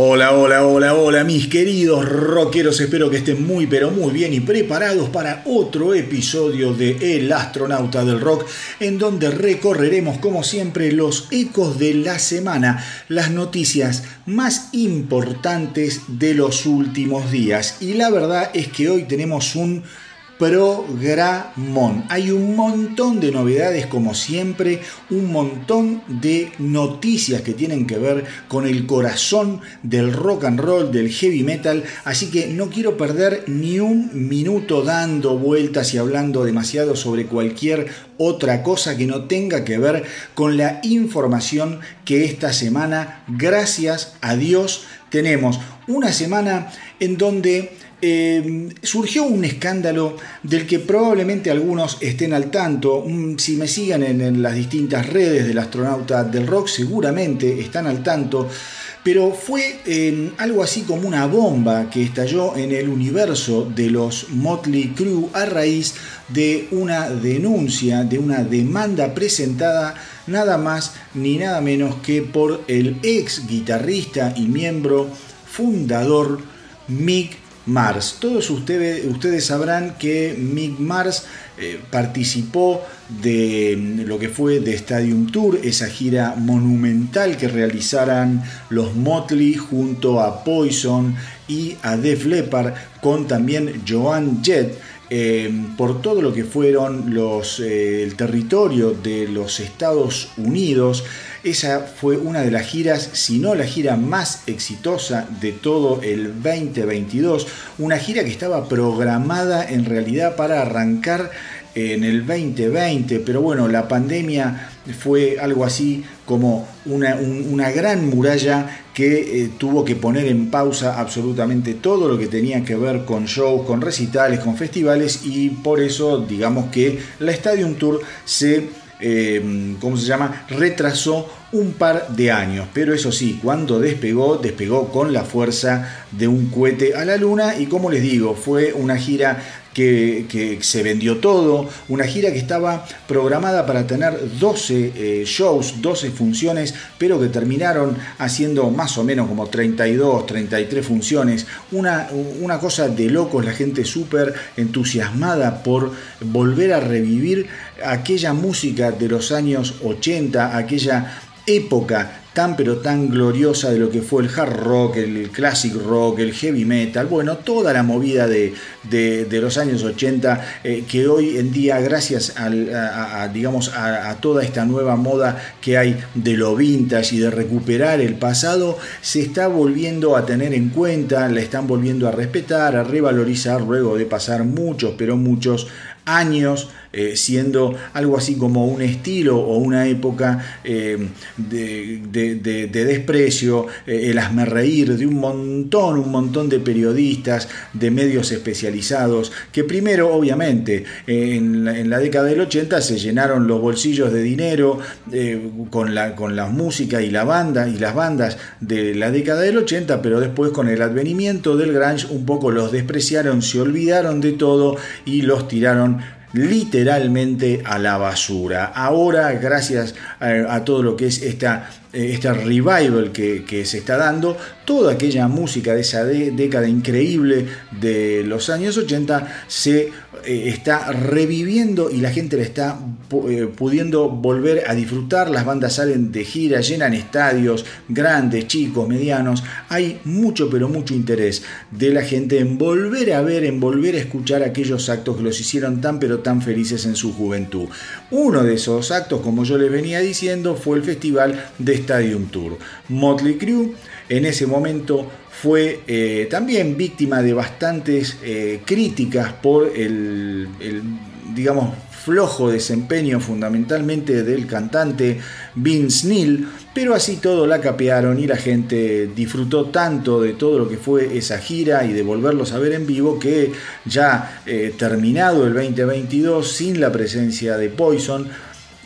Hola, hola, hola, hola, mis queridos rockeros. Espero que estén muy, pero muy bien y preparados para otro episodio de El astronauta del rock, en donde recorreremos, como siempre, los ecos de la semana, las noticias más importantes de los últimos días. Y la verdad es que hoy tenemos un programón. Hay un montón de novedades como siempre, un montón de noticias que tienen que ver con el corazón del rock and roll, del heavy metal, así que no quiero perder ni un minuto dando vueltas y hablando demasiado sobre cualquier otra cosa que no tenga que ver con la información que esta semana, gracias a Dios, tenemos. Una semana en donde eh, surgió un escándalo del que probablemente algunos estén al tanto. Mm, si me siguen en, las distintas redes del astronauta del rock, seguramente están al tanto. Pero fue eh, algo así como una bomba que estalló en el universo de los Motley Crue a raíz de una denuncia, de una demanda presentada nada más ni nada menos que por el ex guitarrista y miembro fundador Mick Mars. Todos ustedes, ustedes sabrán que Mick Mars eh, participó de lo que fue de Stadium Tour, esa gira monumental que realizaran los Motley junto a Poison y a Def Leppard con también Joan Jett. Eh, por todo lo que fueron los, eh, el territorio de los Estados Unidos, esa fue una de las giras, si no la gira más exitosa de todo el 2022. Una gira que estaba programada en realidad para arrancar en el 2020, pero bueno, la pandemia fue algo así como una, gran muralla que eh, tuvo que poner en pausa absolutamente todo lo que tenía que ver con shows, con recitales, con festivales y por eso digamos que la Stadium Tour se eh, ¿cómo se llama? Retrasó un par de años, pero eso sí, cuando despegó, despegó con la fuerza de un cohete a la luna y como les digo, fue una gira que, se vendió todo, una gira que estaba programada para tener 12 eh, shows, 12 funciones, pero que terminaron haciendo más o menos como 32, 33 funciones, una, una cosa de locos, la gente súper entusiasmada por volver a revivir aquella música de los años 80, aquella época tan pero tan gloriosa de lo que fue el hard rock, el classic rock, el heavy metal, bueno, toda la movida de, los años 80 eh, que hoy en día gracias a, digamos, a, toda esta nueva moda que hay de lo vintage y de recuperar el pasado, se está volviendo a tener en cuenta, la están volviendo a respetar, a revalorizar luego de pasar muchos, pero muchos años eh, siendo algo así como un estilo o una época eh, de, desprecio, eh, el asmerreír de un montón, un montón de periodistas, de medios especializados, que primero, obviamente, en la, década del 80 se llenaron los bolsillos de dinero con, la, con la música y la banda y las bandas de la década del 80, pero después con el advenimiento del grunge un poco los despreciaron, se olvidaron de todo y los tiraron literalmente a la basura. Ahora, gracias a, todo lo que es esta este revival que, se está dando, toda aquella música de esa década increíble de los años 80 se eh, está reviviendo y la gente la está eh, pudiendo volver a disfrutar. Las bandas salen de gira, llenan estadios grandes, chicos, medianos. Hay mucho, pero mucho interés de la gente en volver a ver, en volver a escuchar aquellos actos que los hicieron tan, pero tan felices en su juventud. Uno de esos actos, como yo les venía diciendo, fue el festival de Stadium Tour. Motley Crue en ese momento fue eh, también víctima de bastantes eh, críticas por el, digamos, flojo desempeño fundamentalmente del cantante Vince Neil, pero así todo la capearon y la gente disfrutó tanto de todo lo que fue esa gira y de volverlos a ver en vivo que ya eh, terminado el 2022 sin la presencia de Poison,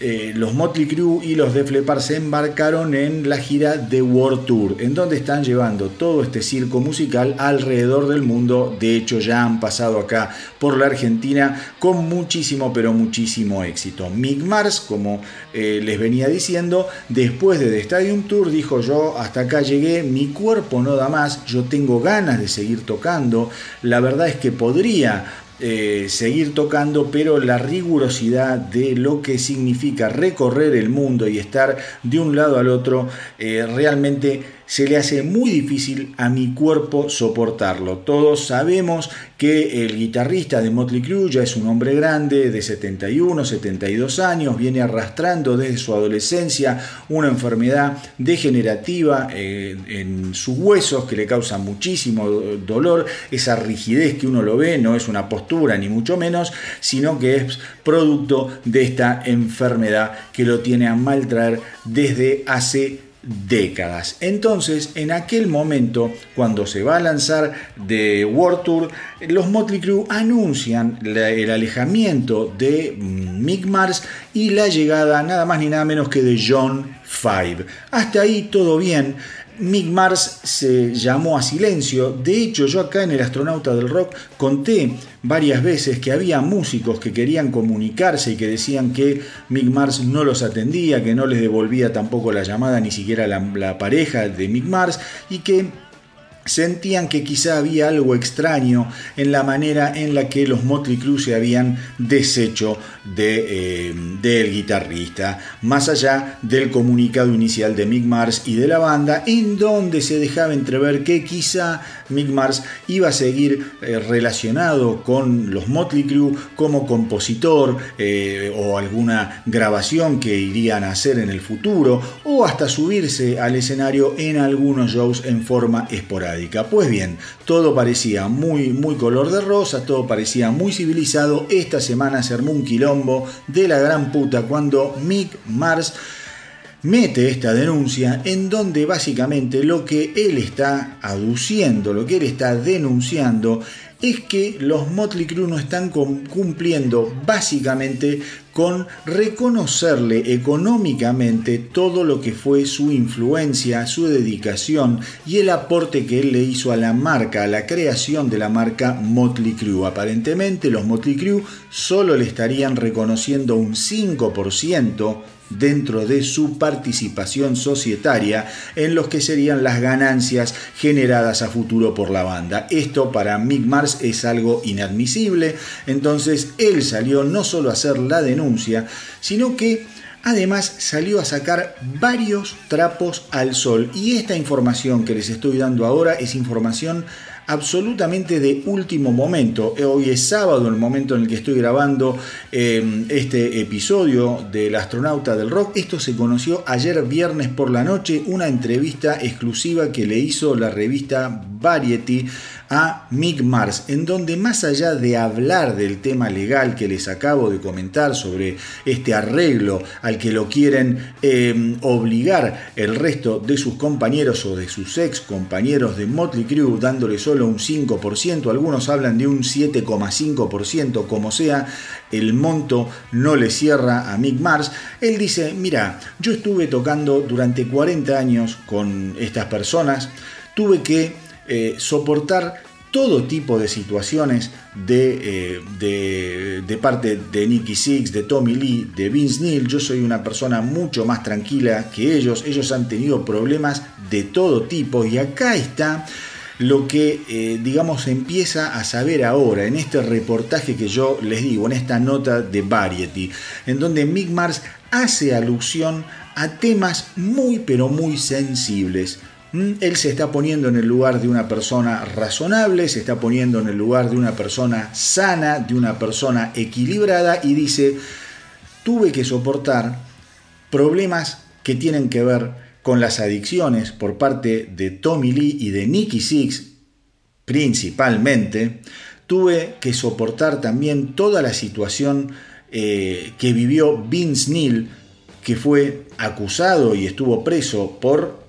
eh, los Motley Crue y los Def Leppard se embarcaron en la gira The World Tour, en donde están llevando todo este circo musical alrededor del mundo. De hecho, ya han pasado acá por la Argentina con muchísimo, pero muchísimo éxito. Mick Mars, como eh, les venía diciendo, después de The Stadium Tour, dijo yo, hasta acá llegué, mi cuerpo no da más, yo tengo ganas de seguir tocando. La verdad es que podría eh, seguir tocando, pero la rigurosidad de lo que significa recorrer el mundo y estar de un lado al otro eh, realmente se le hace muy difícil a mi cuerpo soportarlo. Todos sabemos que el guitarrista de Motley Crue ya es un hombre grande de 71, 72 años, viene arrastrando desde su adolescencia una enfermedad degenerativa eh, en sus huesos que le causa muchísimo dolor, esa rigidez que uno lo ve no es una postura ni mucho menos, sino que es producto de esta enfermedad que lo tiene a maltraer desde hace décadas. Entonces, en aquel momento, cuando se va a lanzar The World Tour, los Motley Crue anuncian el alejamiento de mm, Mick Mars y la llegada nada más ni nada menos que de John Five. Hasta ahí todo bien. Mick Mars se llamó a silencio. De hecho, yo acá en El Astronauta del Rock conté varias veces que había músicos que querían comunicarse y que decían que Mick Mars no los atendía, que no les devolvía tampoco la llamada, ni siquiera la, pareja de Mick Mars, y que sentían que quizá había algo extraño en la manera en la que los Motley Crue se habían deshecho de, eh, del guitarrista, más allá del comunicado inicial de Mick Mars y de la banda, en donde se dejaba entrever que quizá Mick Mars iba a seguir eh, relacionado con los Motley Crue como compositor eh, o alguna grabación que irían a hacer en el futuro o hasta subirse al escenario en algunos shows en forma esporádica. Pues bien, todo parecía muy, muy color de rosa, todo parecía muy civilizado. Esta semana se armó un quilombo de la gran puta cuando Mick Mars mete esta denuncia en donde básicamente lo que él está aduciendo, lo que él está denunciando es que los Motley Crue no están cumpliendo básicamente con reconocerle económicamente todo lo que fue su influencia, su dedicación y el aporte que él le hizo a la marca, a la creación de la marca Motley Crue. Aparentemente los Motley Crue solo le estarían reconociendo un 5% dentro de su participación societaria en los que serían las ganancias generadas a futuro por la banda. Esto para Mick Mars es algo inadmisible, entonces él salió no solo a hacer la denuncia, sino que Además salió a sacar varios trapos al sol y esta información que les estoy dando ahora es información absolutamente de último momento. Hoy es sábado, el momento en el que estoy grabando em, este episodio del astronauta del rock. Esto se conoció ayer viernes por la noche, una entrevista exclusiva que le hizo la revista Variety a Mick Mars, en donde más allá de hablar del tema legal que les acabo de comentar sobre este arreglo al que lo quieren em, obligar el resto de sus compañeros o de sus ex compañeros de Motley Crue, dándole solo un 5%, algunos hablan de un 7,5%, como sea, el monto no le cierra a Mick Mars, él dice, mira, yo estuve tocando durante 40 años con estas personas, tuve que eh, soportar todo tipo de situaciones de, eh, de, parte de Nicky Six, de Tommy Lee, de Vince Neil. Yo soy una persona mucho más tranquila que ellos. Ellos han tenido problemas de todo tipo y acá está lo que, eh, digamos, empieza a saber ahora en este reportaje que yo les digo, en esta nota de Variety, en donde Mick Mars hace alusión a temas muy, pero muy sensibles él se está poniendo en el lugar de una persona razonable, se está poniendo en el lugar de una persona sana, de una persona equilibrada y dice, tuve que soportar problemas que tienen que ver con las adicciones por parte de Tommy Lee y de Nicky Six principalmente, tuve que soportar también toda la situación eh, que vivió Vince Neil, que fue acusado y estuvo preso por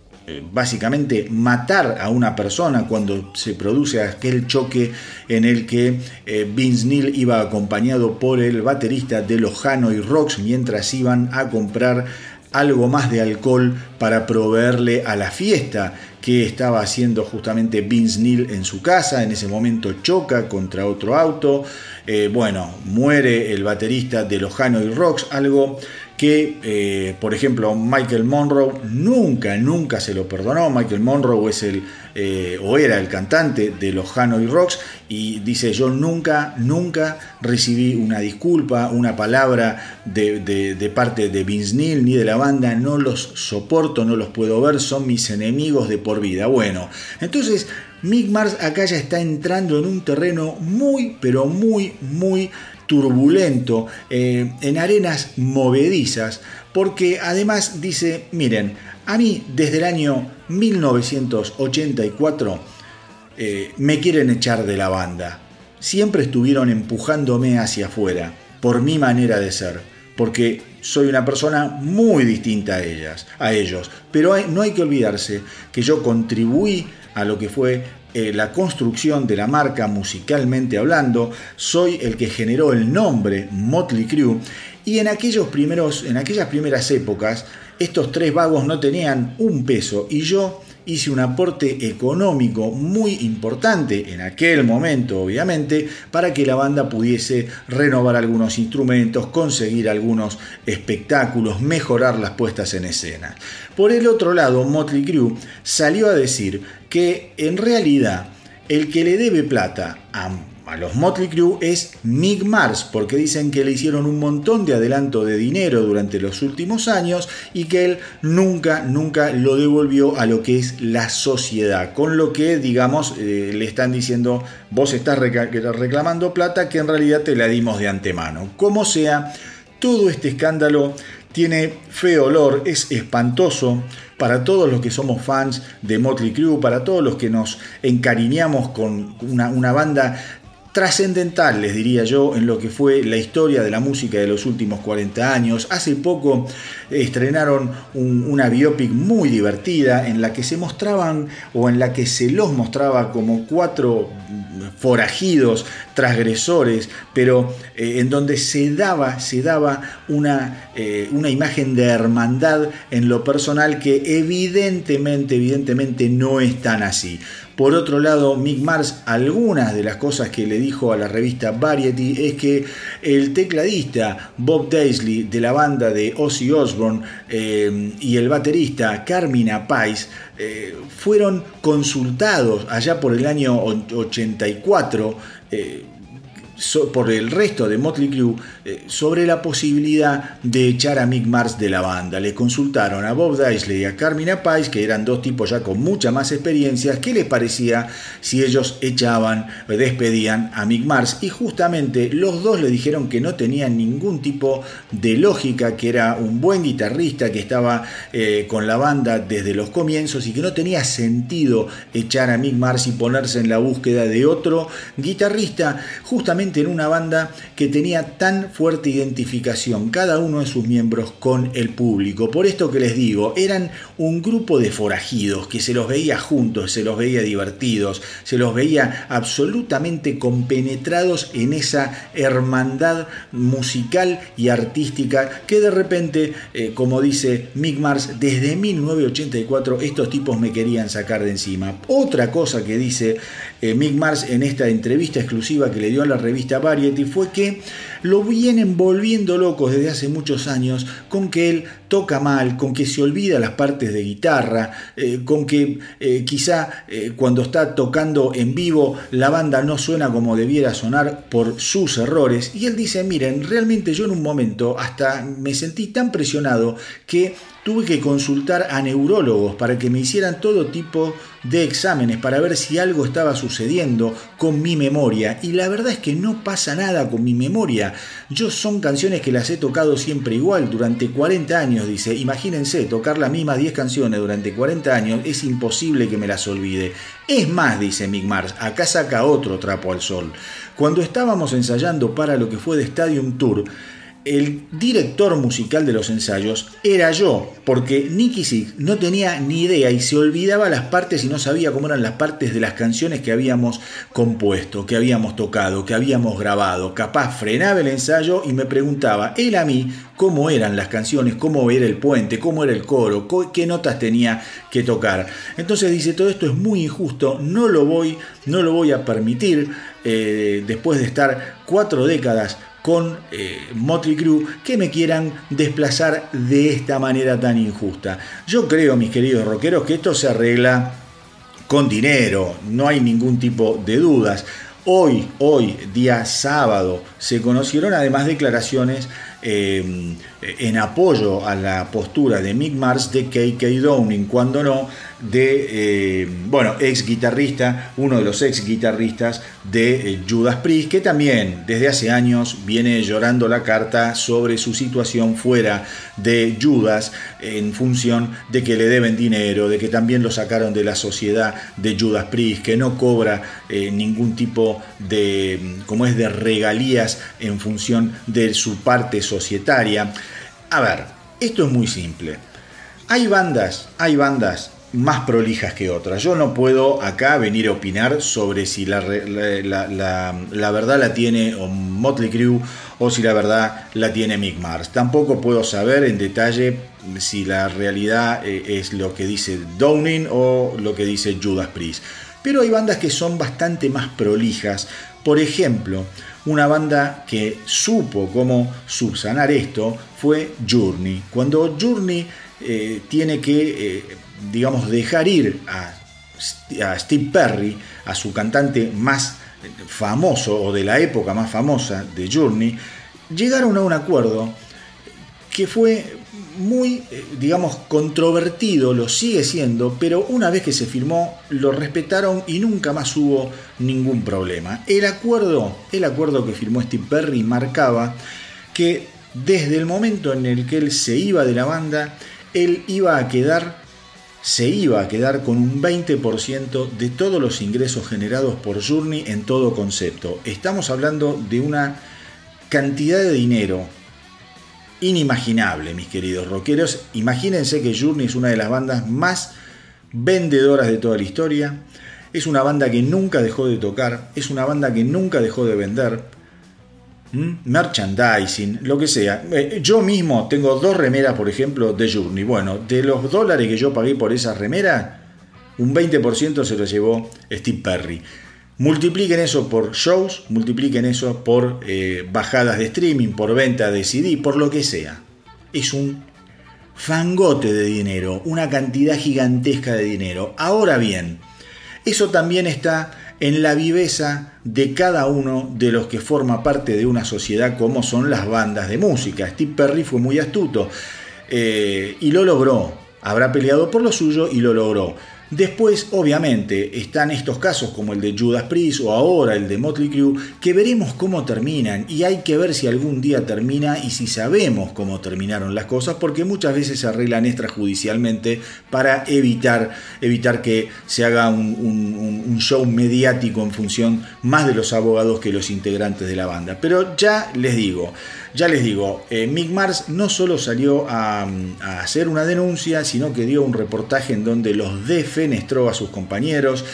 básicamente matar a una persona cuando se produce aquel choque en el que eh, Vince Neil iba acompañado por el baterista de los Hanoi Rocks mientras iban a comprar algo más de alcohol para proveerle a la fiesta que estaba haciendo justamente Vince Neil en su casa. En ese momento choca contra otro auto. Eh, bueno, muere el baterista de los Hanoi Rocks, algo que, eh, por ejemplo, Michael Monroe nunca, nunca se lo perdonó. Michael Monroe es el, eh, o era el cantante de los Hanoi Rocks y dice, yo nunca, nunca recibí una disculpa, una palabra de, de parte de Vince Neil ni de la banda, no los soporto, no los puedo ver, son mis enemigos de por vida. Bueno, entonces Mick Mars acá ya está entrando en un terreno muy, pero muy, muy turbulento, eh, en arenas movedizas, porque además dice, miren, a mí desde el año 1984 eh, me quieren echar de la banda. Siempre estuvieron empujándome hacia afuera, por mi manera de ser, porque soy una persona muy distinta a ellas, a ellos. Pero no hay que olvidarse que yo contribuí a lo que fue eh, la construcción de la marca musicalmente hablando, soy el que generó el nombre Motley Crue. Y en, aquellos primeros, en aquellas primeras épocas estos tres vagos no tenían un peso. Y yo hice un aporte económico muy importante en aquel momento, obviamente, para que la banda pudiese renovar algunos instrumentos, conseguir algunos espectáculos, mejorar las puestas en escena. Por el otro lado, Motley Crue salió a decir que en realidad el que le debe plata a a los Motley Crue es Mick Mars, porque dicen que le hicieron un montón de adelanto de dinero durante los últimos años y que él nunca, nunca lo devolvió a lo que es la sociedad. Con lo que, digamos, eh, le están diciendo, vos estás reclamando plata que en realidad te la dimos de antemano. Como sea, todo este escándalo tiene feo olor, es espantoso para todos los que somos fans de Motley Crue, para todos los que nos encariñamos con una, una banda trascendental, les diría yo, en lo que fue la historia de la música de los últimos 40 años. Hace poco estrenaron una biopic muy divertida en la que se mostraban o en la que se los mostraba como cuatro forajidos, transgresores, pero eh, en donde se daba, se daba una, eh, una imagen de hermandad en lo personal que evidentemente, evidentemente no es tan así. Por otro lado, Mick Mars, algunas de las cosas que le dijo a la revista Variety es que el tecladista Bob Daisley de la banda de Ozzy Osbourne eh, y el baterista Carmina Pais eh, fueron consultados allá por el año 84 por el resto de Motley Crue eh, sobre la posibilidad de echar a Mick Mars de la banda. Le consultaron a Bob Daisley y a Carmina Pais, que eran dos tipos ya con mucha más experiencia, qué les parecía si ellos echaban, despedían a Mick Mars. Y justamente los dos le dijeron que no tenían ningún tipo de lógica, que era un buen guitarrista, que estaba eh, con la banda desde los comienzos y que no tenía sentido echar a Mick Mars y ponerse en la búsqueda de otro guitarrista, justamente en una banda que tenía tan fuerte identificación, cada uno de sus miembros, con el público. Por esto que les digo, eran un grupo de forajidos que se los veía juntos, se los veía divertidos, se los veía absolutamente compenetrados en esa hermandad musical y artística que de repente, eh, como dice Mick Mars, desde 1984 estos tipos me querían sacar de encima. Otra cosa que dice eh, Mick Mars en esta entrevista exclusiva que le dio a la revista Variety fue que lo vienen volviendo locos desde hace muchos años con que él toca mal, con que se olvida las partes de guitarra, eh, con que eh, quizá cuando está tocando en vivo la banda no suena como debiera sonar por sus errores. Y él dice, miren, realmente yo en un momento hasta me sentí tan presionado que tuve que consultar a neurólogos para que me hicieran todo tipo de exámenes para ver si algo estaba sucediendo con mi memoria. Y la verdad es que no pasa nada con mi memoria. Yo son canciones que las he tocado siempre igual durante 40 años, dice. Imagínense, tocar las mismas 10 canciones durante 40 años es imposible que me las olvide. Es más, dice Mick Mars, acá saca otro trapo al sol. Cuando estábamos ensayando para lo que fue de Stadium Tour, el director musical de los ensayos era yo, porque Nicky no tenía ni idea y se olvidaba las partes y no sabía cómo eran las partes de las canciones que habíamos compuesto, que habíamos tocado, que habíamos grabado. Capaz frenaba el ensayo y me preguntaba él a mí cómo eran las canciones, cómo era el puente, cómo era el coro, qué notas tenía que tocar. Entonces dice, todo esto es muy injusto, no lo voy, no lo voy a permitir eh, después de estar cuatro décadas con eh, Motley que me quieran desplazar de esta manera tan injusta. Yo creo, mis queridos rockeros, que esto se arregla con dinero, no hay ningún tipo de dudas. Hoy, hoy, día sábado, se conocieron además declaraciones eh, en apoyo a la postura de Mick Mars de KK Downing, cuando no, de, eh, bueno, ex guitarrista, uno de los ex guitarristas de eh, Judas Priest, que también desde hace años viene llorando la carta sobre su situación fuera de Judas en función de que le deben dinero, de que también lo sacaron de la sociedad de Judas Priest, que no cobra eh, ningún tipo de, como es, de regalías en función de su parte societaria. A ver, esto es muy simple. Hay bandas, hay bandas más prolijas que otras. Yo no puedo acá venir a opinar sobre si la, verdad la tiene Motley Crue o si la verdad la tiene Mick Mars. Tampoco puedo saber en detalle si la realidad eh, es lo que dice Downing o lo que dice Judas Priest. Pero hay bandas que son bastante más prolijas. Por ejemplo, una banda que supo cómo subsanar esto fue Journey. Cuando Journey eh, tiene que eh, digamos, dejar ir a, Steve Perry, a su cantante más famoso o de la época más famosa de Journey, llegaron a un acuerdo que fue muy, eh, digamos, controvertido, lo sigue siendo, pero una vez que se firmó, lo respetaron y nunca más hubo ningún problema. El acuerdo, el acuerdo que firmó Steve Perry marcaba que desde el momento en el que él se iba de la banda, él iba a quedar se iba a quedar con un 20% de todos los ingresos generados por Journey en todo concepto. Estamos hablando de una cantidad de dinero inimaginable, mis queridos rockeros. Imagínense que Journey es una de las bandas más vendedoras de toda la historia. Es una banda que nunca dejó de tocar, es una banda que nunca dejó de vender ¿Mm? merchandising, lo que sea. Eh, yo mismo tengo dos remeras, por ejemplo, de Journey. Bueno, de los dólares que yo pagué por esa remera, un 20% se lo llevó Steve Perry. Multipliquen eso por shows, multipliquen eso por eh, bajadas de streaming, por venta de CD, por lo que sea. Es un fangote de dinero, una cantidad gigantesca de dinero. Ahora bien, eso también está en la viveza de cada uno de los que forma parte de una sociedad como son las bandas de música. Steve Perry fue muy astuto eh, y lo logró. Habrá peleado por lo suyo y lo logró. Después, obviamente, están estos casos como el de Judas Priest o ahora el de Motley Crue, que veremos cómo terminan y hay que ver si algún día termina y si sabemos cómo terminaron las cosas, porque muchas veces se arreglan extrajudicialmente para evitar, evitar que se haga un, show mediático en función más de los abogados que los integrantes de la banda. Pero ya les digo, ya les digo, eh, Mick Mars no solo salió a, hacer una denuncia, sino que dio un reportaje en donde los defenestró a sus compañeros.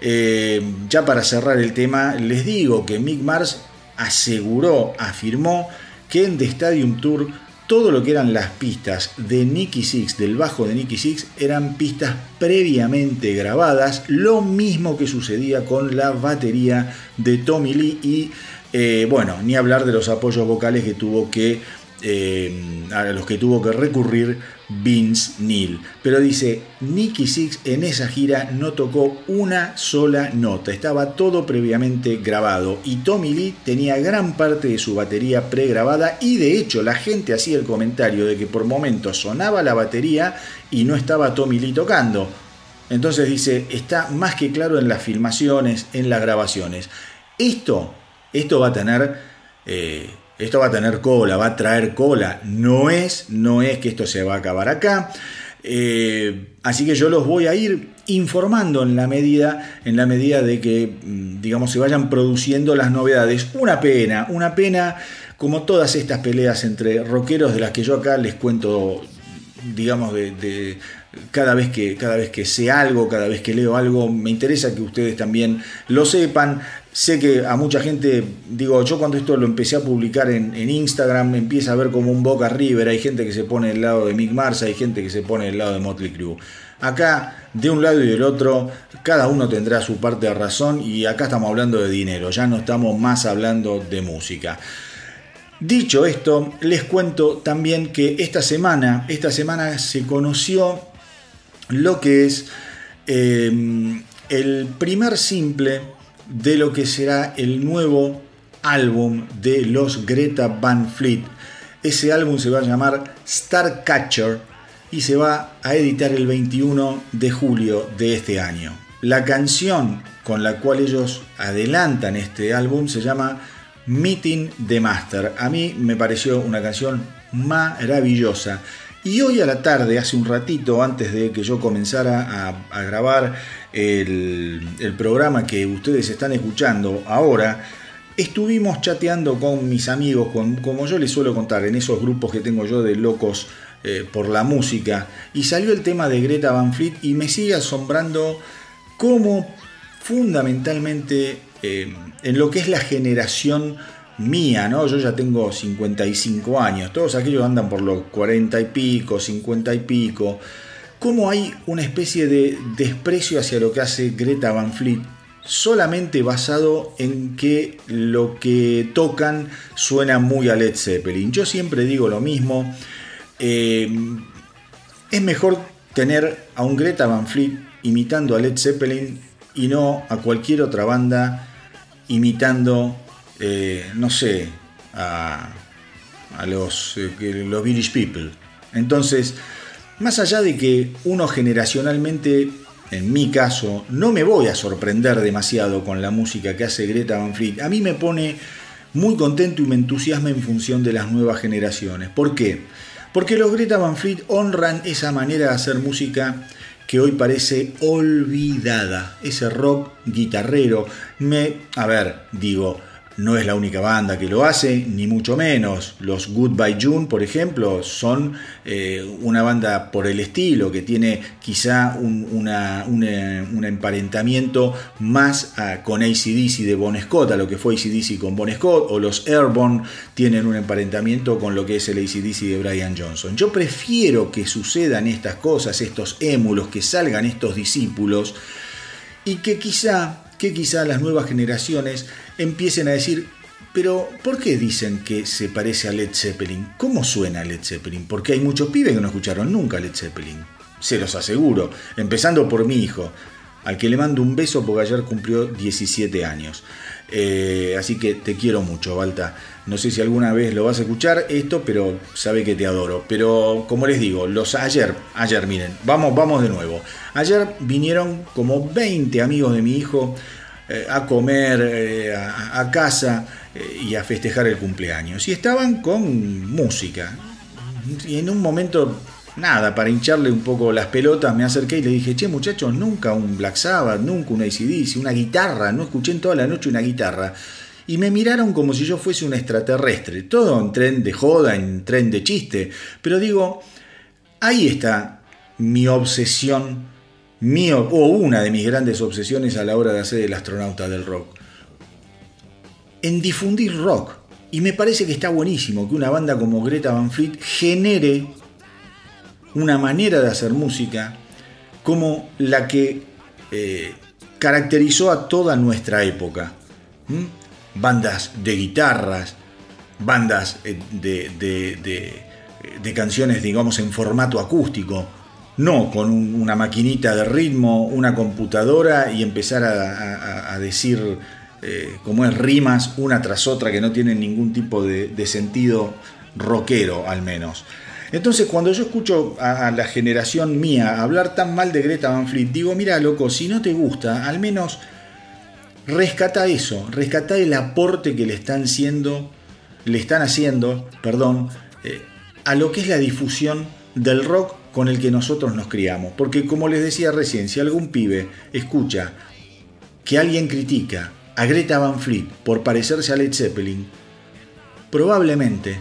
Eh, ya para cerrar el tema, les digo que Mick Mars aseguró, afirmó que en The Stadium Tour todo lo que eran las pistas de Nicky Six, del bajo de Nicky Six, eran pistas previamente grabadas, lo mismo que sucedía con la batería de Tommy Lee y eh, bueno, ni hablar de los apoyos vocales que tuvo que, eh, a los que tuvo que recurrir Vince Neil. Pero dice, Nicky Six en esa gira no tocó una sola nota, estaba todo previamente grabado y Tommy Lee tenía gran parte de su batería pregrabada y de hecho la gente hacía el comentario de que por momentos sonaba la batería y no estaba Tommy Lee tocando. Entonces dice, está más que claro en las filmaciones, en las grabaciones. Esto esto va a tener, eh, esto va a tener cola, va a traer cola. No es, no es que esto se va a acabar acá. Eh, así que yo los voy a ir informando en la medida, en la medida de que, mm, digamos, se vayan produciendo las novedades. Una pena, una pena, como todas estas peleas entre rockeros de las que yo acá les cuento, digamos, de, cada vez que cada vez que sé algo, cada vez que leo algo, me interesa que ustedes también lo sepan. Sé que a mucha gente, digo, yo cuando esto lo empecé a publicar en, Instagram, empieza a ver como un Boca River, hay gente que se pone del lado de Mick Mars, hay gente que se pone del lado de Motley Crue. Acá, de un lado y del otro, cada uno tendrá su parte de razón y acá estamos hablando de dinero, ya no estamos más hablando de música. Dicho esto, les cuento también que esta semana, esta semana se conoció lo que es eh, el primer simple de lo que será el nuevo álbum de los Greta Van Fleet. Ese álbum se va a llamar Starcatcher y se va a editar el 21 de julio de este año. La canción con la cual ellos adelantan este álbum se llama Meeting the Master. A mí me pareció una canción maravillosa. Y hoy a la tarde, hace un ratito antes de que yo comenzara a, grabar el, programa que ustedes están escuchando ahora, estuvimos chateando con mis amigos, como yo les suelo contar, en esos grupos que tengo yo de locos eh, por la música, y salió el tema de Greta Van Fleet y me sigue asombrando cómo fundamentalmente eh, en lo que es la generación mía, ¿no? Yo ya tengo 55 años, todos aquellos andan por los 40 y pico, 50 y pico. ¿Cómo hay una especie de desprecio hacia lo que hace Greta Van Fleet solamente basado en que lo que tocan suena muy a Led Zeppelin? Yo siempre digo lo mismo. Eh, es mejor tener a un Greta Van Fleet imitando a Led Zeppelin y no a cualquier otra banda imitando eh, no sé, a, los, eh, los Village People. Entonces, más allá de que uno generacionalmente, en mi caso, no me voy a sorprender demasiado con la música que hace Greta Van Fleet, a mí me pone muy contento y me entusiasma en función de las nuevas generaciones. ¿Por qué? Porque los Greta Van Fleet honran esa manera de hacer música que hoy parece olvidada, ese rock guitarrero. Me, a ver, digo, no es la única banda que lo hace, ni mucho menos. Los Goodbye June, por ejemplo, son eh, una banda por el estilo, que tiene quizá un, emparentamiento más con ACDC de Bon Scott, a lo que fue ACDC con Bon Scott, o los Airborne tienen un emparentamiento con lo que es el ACDC de Brian Johnson. Yo prefiero que sucedan estas cosas, estos émulos, que salgan estos discípulos, y que quizá que quizá las nuevas generaciones empiecen a decir, pero ¿por qué dicen que se parece a Led Zeppelin? ¿Cómo suena Led Zeppelin? Porque hay muchos pibes que no escucharon nunca Led Zeppelin. Se los aseguro, empezando por mi hijo, al que le mando un beso porque ayer cumplió 17 años. Eh, así que te quiero mucho, Balta. No sé si alguna vez lo vas a escuchar esto, pero sabe que te adoro. Pero como les digo, los ayer, ayer miren, vamos, vamos de nuevo. Ayer vinieron como 20 amigos de mi hijo eh, a comer eh, a, casa y a festejar el cumpleaños. Y estaban con música. Y en un momento nada, para hincharle un poco las pelotas, me acerqué y le dije, che muchachos, nunca un Black Sabbath, nunca un ACDC, una guitarra, no escuché en toda la noche una guitarra. Y me miraron como si yo fuese un extraterrestre, todo en tren de joda, en tren de chiste. Pero digo, ahí está mi obsesión, mío, o una de mis grandes obsesiones a la hora de hacer el astronauta del rock. En difundir rock. Y me parece que está buenísimo que una banda como Greta Van Fleet genere una manera de hacer música como la que eh, caracterizó a toda nuestra época. Bandas de guitarras, bandas eh, de, canciones, digamos, en formato acústico, no con una maquinita de ritmo, una computadora y empezar a, decir eh, como es rimas una tras otra que no tienen ningún tipo de sentido rockero al menos. Entonces, cuando yo escucho a, la generación mía hablar tan mal de Greta Van Fleet, digo, mira, loco, si no te gusta, al menos rescata eso, rescata el aporte que le están haciendo, le están haciendo, perdón, eh, a lo que es la difusión del rock con el que nosotros nos criamos. Porque como les decía recién, si algún pibe escucha que alguien critica a Greta Van Fleet por parecerse a Led Zeppelin, probablemente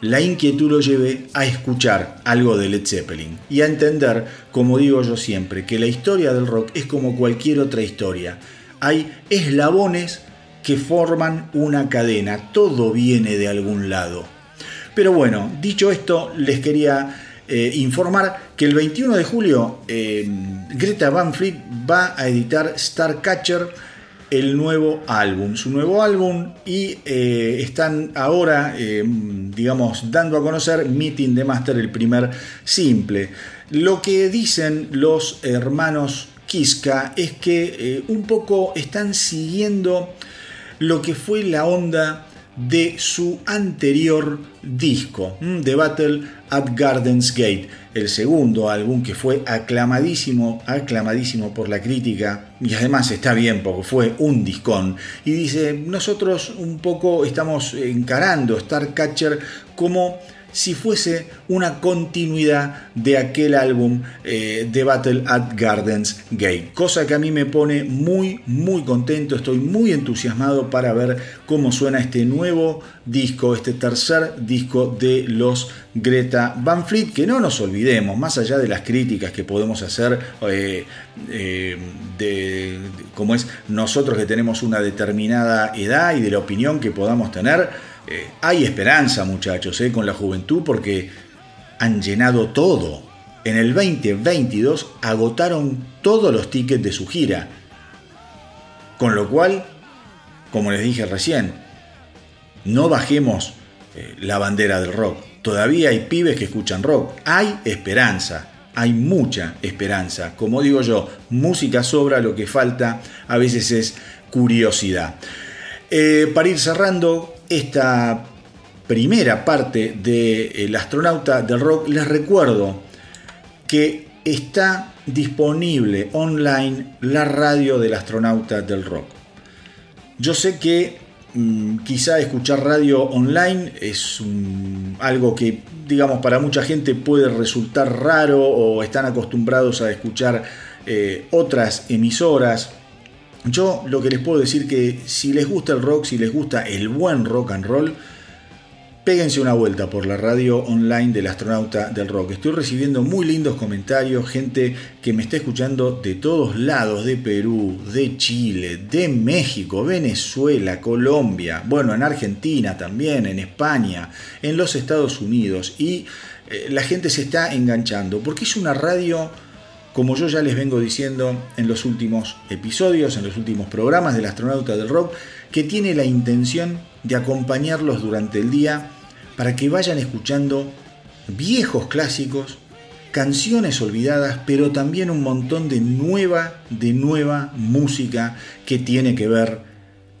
la inquietud lo lleve a escuchar algo de Led Zeppelin y a entender, como digo yo siempre, que la historia del rock es como cualquier otra historia. Hay eslabones que forman una cadena, todo viene de algún lado. Pero bueno, dicho esto, les quería eh, informar que el 21 de julio eh, Greta Van Fleet va a editar Starcatcher el nuevo álbum, su nuevo álbum y eh, están ahora, digamos, dando a conocer Meeting the Master, el primer simple. Lo que dicen los hermanos Kiska es que un poco están siguiendo lo que fue la onda de su anterior disco, The Battle at Gardens Gate, el segundo álbum que fue aclamadísimo, aclamadísimo por la crítica y además está bien porque fue un discón. Y dice, nosotros un poco estamos encarando Starcatcher como si fuese una continuidad de aquel álbum eh, de Battle at Gardens Gate. Cosa que a mí me pone muy, muy contento, estoy muy entusiasmado para ver cómo suena este nuevo disco, este tercer disco de los Greta Van Fleet, que no nos olvidemos, más allá de las críticas que podemos hacer, eh, eh, de, cómo es nosotros que tenemos una determinada edad y de la opinión que podamos tener, eh, hay esperanza, muchachos, eh, con la juventud porque han llenado todo. En el 2022 agotaron todos los tickets de su gira. Con lo cual, como les dije recién, no bajemos eh, la bandera del rock. Todavía hay pibes que escuchan rock. Hay esperanza, hay mucha esperanza. Como digo yo, música sobra, lo que falta a veces es curiosidad. para ir cerrando, esta primera parte de El astronauta del rock, les recuerdo que está disponible online la radio del astronauta del rock. Yo sé que mm, quizá escuchar radio online es algo que, digamos, para mucha gente puede resultar raro o están acostumbrados a escuchar eh, otras emisoras yo lo que les puedo decir que si les gusta el rock, si les gusta el buen rock and roll, péguense una vuelta por la radio online del astronauta del rock. Estoy recibiendo muy lindos comentarios, gente que me está escuchando de todos lados, de Perú, de Chile, de México, Venezuela, Colombia, bueno, en Argentina también, en España, en los Estados Unidos. Y eh, la gente se está enganchando porque es una radio como yo ya les vengo diciendo en los últimos episodios, en los últimos programas del astronauta del rock, que tiene la intención de acompañarlos durante el día para que vayan escuchando viejos clásicos, canciones olvidadas, pero también un montón de nueva, de nueva música que tiene que ver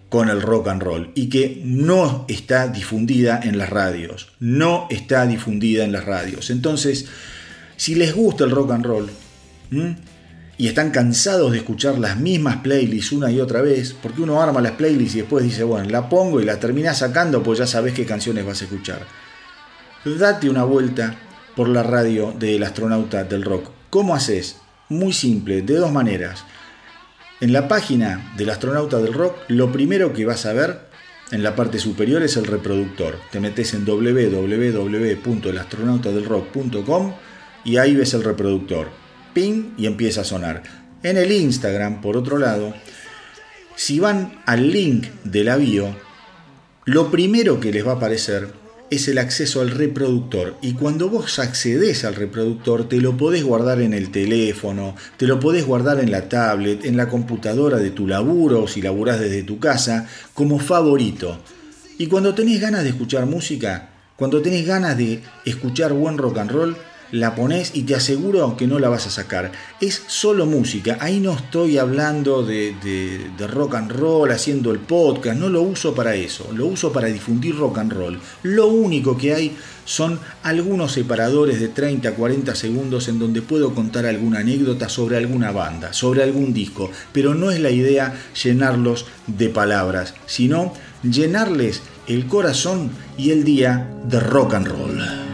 con el rock and roll y que no está difundida en las radios, no está difundida en las radios. Entonces, si les gusta el rock and roll, ¿Mm? y están cansados de escuchar las mismas playlists una y otra vez, porque uno arma las playlists y después dice, bueno, la pongo y la terminás sacando, pues ya sabes qué canciones vas a escuchar. Date una vuelta por la radio del astronauta del rock. ¿Cómo haces? Muy simple, de dos maneras. En la página del astronauta del rock, lo primero que vas a ver en la parte superior es el reproductor. Te metes en www.elastronautadelrock.com y ahí ves el reproductor y empieza a sonar. En el Instagram, por otro lado, si van al link de la bio, lo primero que les va a aparecer es el acceso al reproductor. Y cuando vos accedes al reproductor, te lo podés guardar en el teléfono, te lo podés guardar en la tablet, en la computadora de tu laburo o si laburás desde tu casa, como favorito. Y cuando tenés ganas de escuchar música, cuando tenés ganas de escuchar buen rock and roll, la pones y te aseguro que no la vas a sacar. Es solo música, ahí no estoy hablando de, rock and roll, haciendo el podcast, no lo uso para eso, lo uso para difundir rock and roll. Lo único que hay son algunos separadores de 30 40 segundos en donde puedo contar alguna anécdota sobre alguna banda, sobre algún disco, pero no es la idea llenarlos de palabras, sino llenarles el corazón y el día de rock and roll.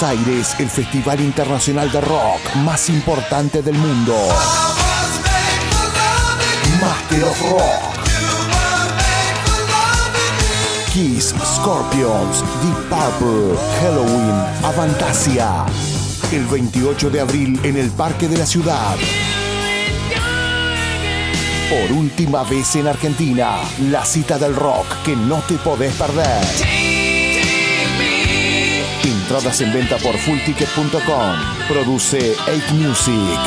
Buenos Aires el Festival Internacional de Rock más importante del mundo. Master of Rock. Kiss, Scorpions, Deep Purple, Halloween, Avantasia. El 28 de abril en el Parque de la Ciudad. Por última vez en Argentina, la cita del rock que no te podés perder. Entradas en venta por fullticket.com. Produce 8 Music.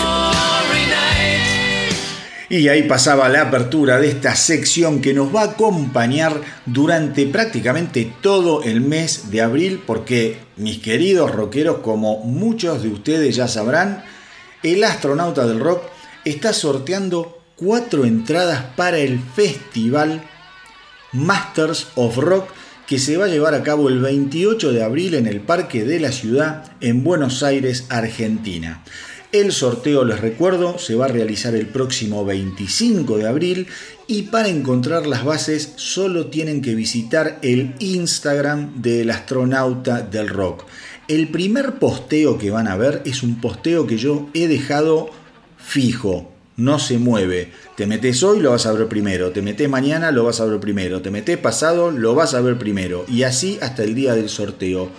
Y ahí pasaba la apertura de esta sección que nos va a acompañar durante prácticamente todo el mes de abril, porque mis queridos rockeros, como muchos de ustedes ya sabrán, el astronauta del rock está sorteando cuatro entradas para el festival Masters of Rock que se va a llevar a cabo el 28 de abril en el Parque de la Ciudad en Buenos Aires, Argentina. El sorteo, les recuerdo, se va a realizar el próximo 25 de abril y para encontrar las bases solo tienen que visitar el Instagram del astronauta del rock. El primer posteo que van a ver es un posteo que yo he dejado fijo, no se mueve. Te metes hoy, lo vas a ver primero. Te metes mañana, lo vas a ver primero. Te metes pasado, lo vas a ver primero. Y así hasta el día del sorteo.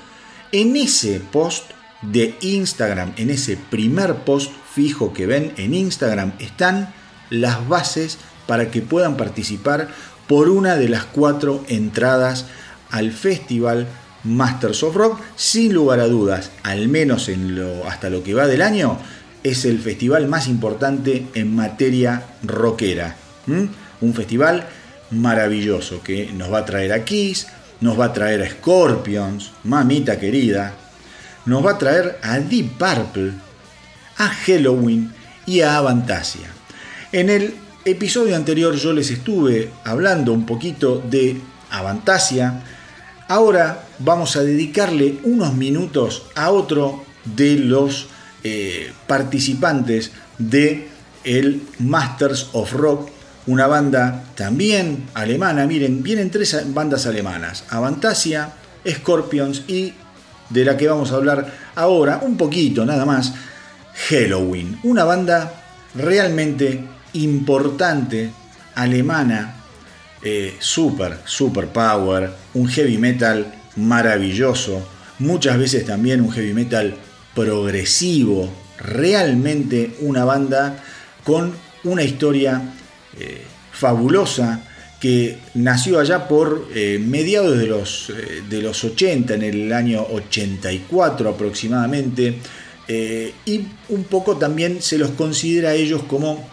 En ese post de Instagram, en ese primer post fijo que ven en Instagram, están las bases para que puedan participar por una de las cuatro entradas al festival Masters of Rock, sin lugar a dudas, al menos en lo, hasta lo que va del año, es el festival más importante en materia rockera. Un festival maravilloso que nos va a traer a Kiss, nos va a traer a Scorpions, mamita querida, nos va a traer a Deep Purple, a Halloween y a Avantasia. En el episodio anterior yo les estuve hablando un poquito de Avantasia. Ahora vamos a dedicarle unos minutos a otro de los eh, participantes de el Masters of Rock, una banda también alemana. Miren, vienen tres bandas alemanas: Avantasia, Scorpions y de la que vamos a hablar ahora, un poquito nada más, Halloween. Una banda realmente importante, alemana, eh, super, super power, un heavy metal maravilloso, muchas veces también un heavy metal progresivo, realmente una banda con una historia eh, fabulosa que nació allá por eh, mediados de los, eh, de los 80, en el año 84 aproximadamente, y un poco también se los considera a ellos como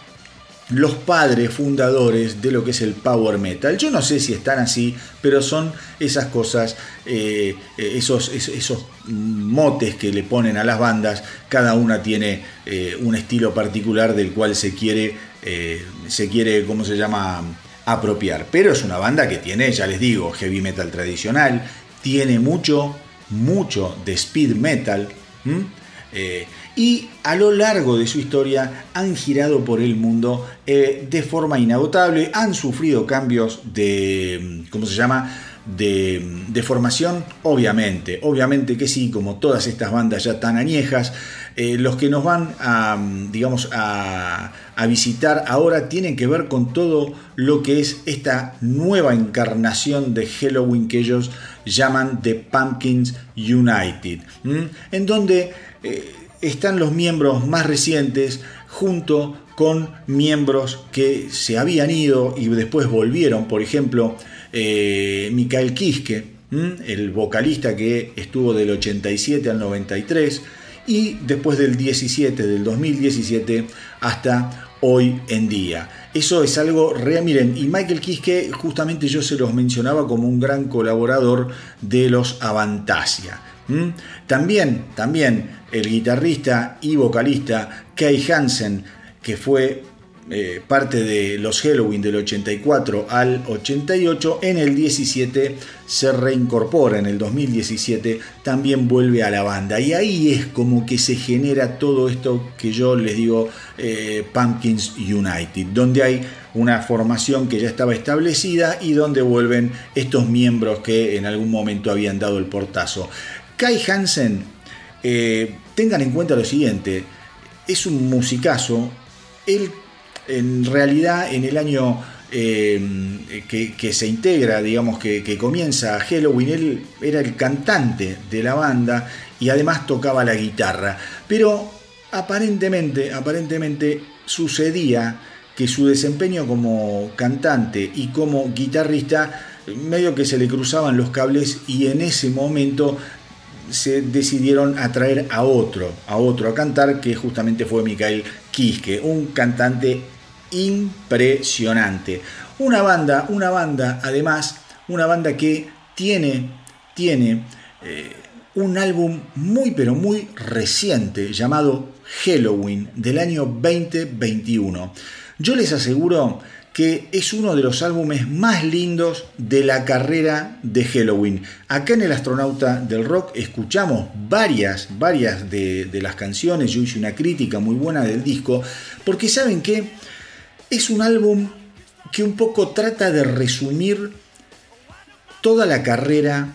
los padres fundadores de lo que es el power metal. Yo no sé si están así, pero son esas cosas, eh, esos, esos, motes que le ponen a las bandas. Cada una tiene eh, un estilo particular del cual se quiere, eh, se quiere, ¿cómo se llama? apropiar. Pero es una banda que tiene, ya les digo, heavy metal tradicional, tiene mucho, mucho de speed metal. Y a lo largo de su historia han girado por el mundo eh, de forma inagotable, han sufrido cambios de, ¿cómo se llama? De, de formación, obviamente, obviamente que sí, como todas estas bandas ya tan añejas, eh, los que nos van a, digamos, a, visitar ahora tienen que ver con todo lo que es esta nueva encarnación de Halloween que ellos llaman The Pumpkins United, en donde eh, están los miembros más recientes junto con miembros que se habían ido y después volvieron, por ejemplo, eh, Mikael Kiske, el vocalista que estuvo del 87 al 93 y después del 17, del 2017 hasta hoy en día. Eso es algo real. Miren, y Michael Kiske, justamente yo se los mencionaba como un gran colaborador de los Avantasia. También, también el guitarrista y vocalista Kai Hansen, que fue eh, parte de los Halloween del 84 al 88, en el 17 se reincorpora, en el 2017 también vuelve a la banda. Y ahí es como que se genera todo esto que yo les digo eh, Pumpkins United, donde hay una formación que ya estaba establecida y donde vuelven estos miembros que en algún momento habían dado el portazo. Kai Hansen, eh, tengan en cuenta lo siguiente, es un musicazo, él en realidad en el año eh, que, se integra, digamos que, que, comienza Halloween, él era el cantante de la banda y además tocaba la guitarra. Pero aparentemente, aparentemente sucedía que su desempeño como cantante y como guitarrista medio que se le cruzaban los cables y en ese momento se decidieron atraer a otro, a otro a cantar, que justamente fue Mikael Kiske, un cantante impresionante. Una banda, una banda, además, una banda que tiene, tiene eh, un álbum muy pero muy reciente llamado Halloween del año 2021. Yo les aseguro que es uno de los álbumes más lindos de la carrera de Halloween. Acá en El Astronauta del Rock escuchamos varias, varias de, las canciones, yo hice una crítica muy buena del disco, porque saben que es un álbum que un poco trata de resumir toda la carrera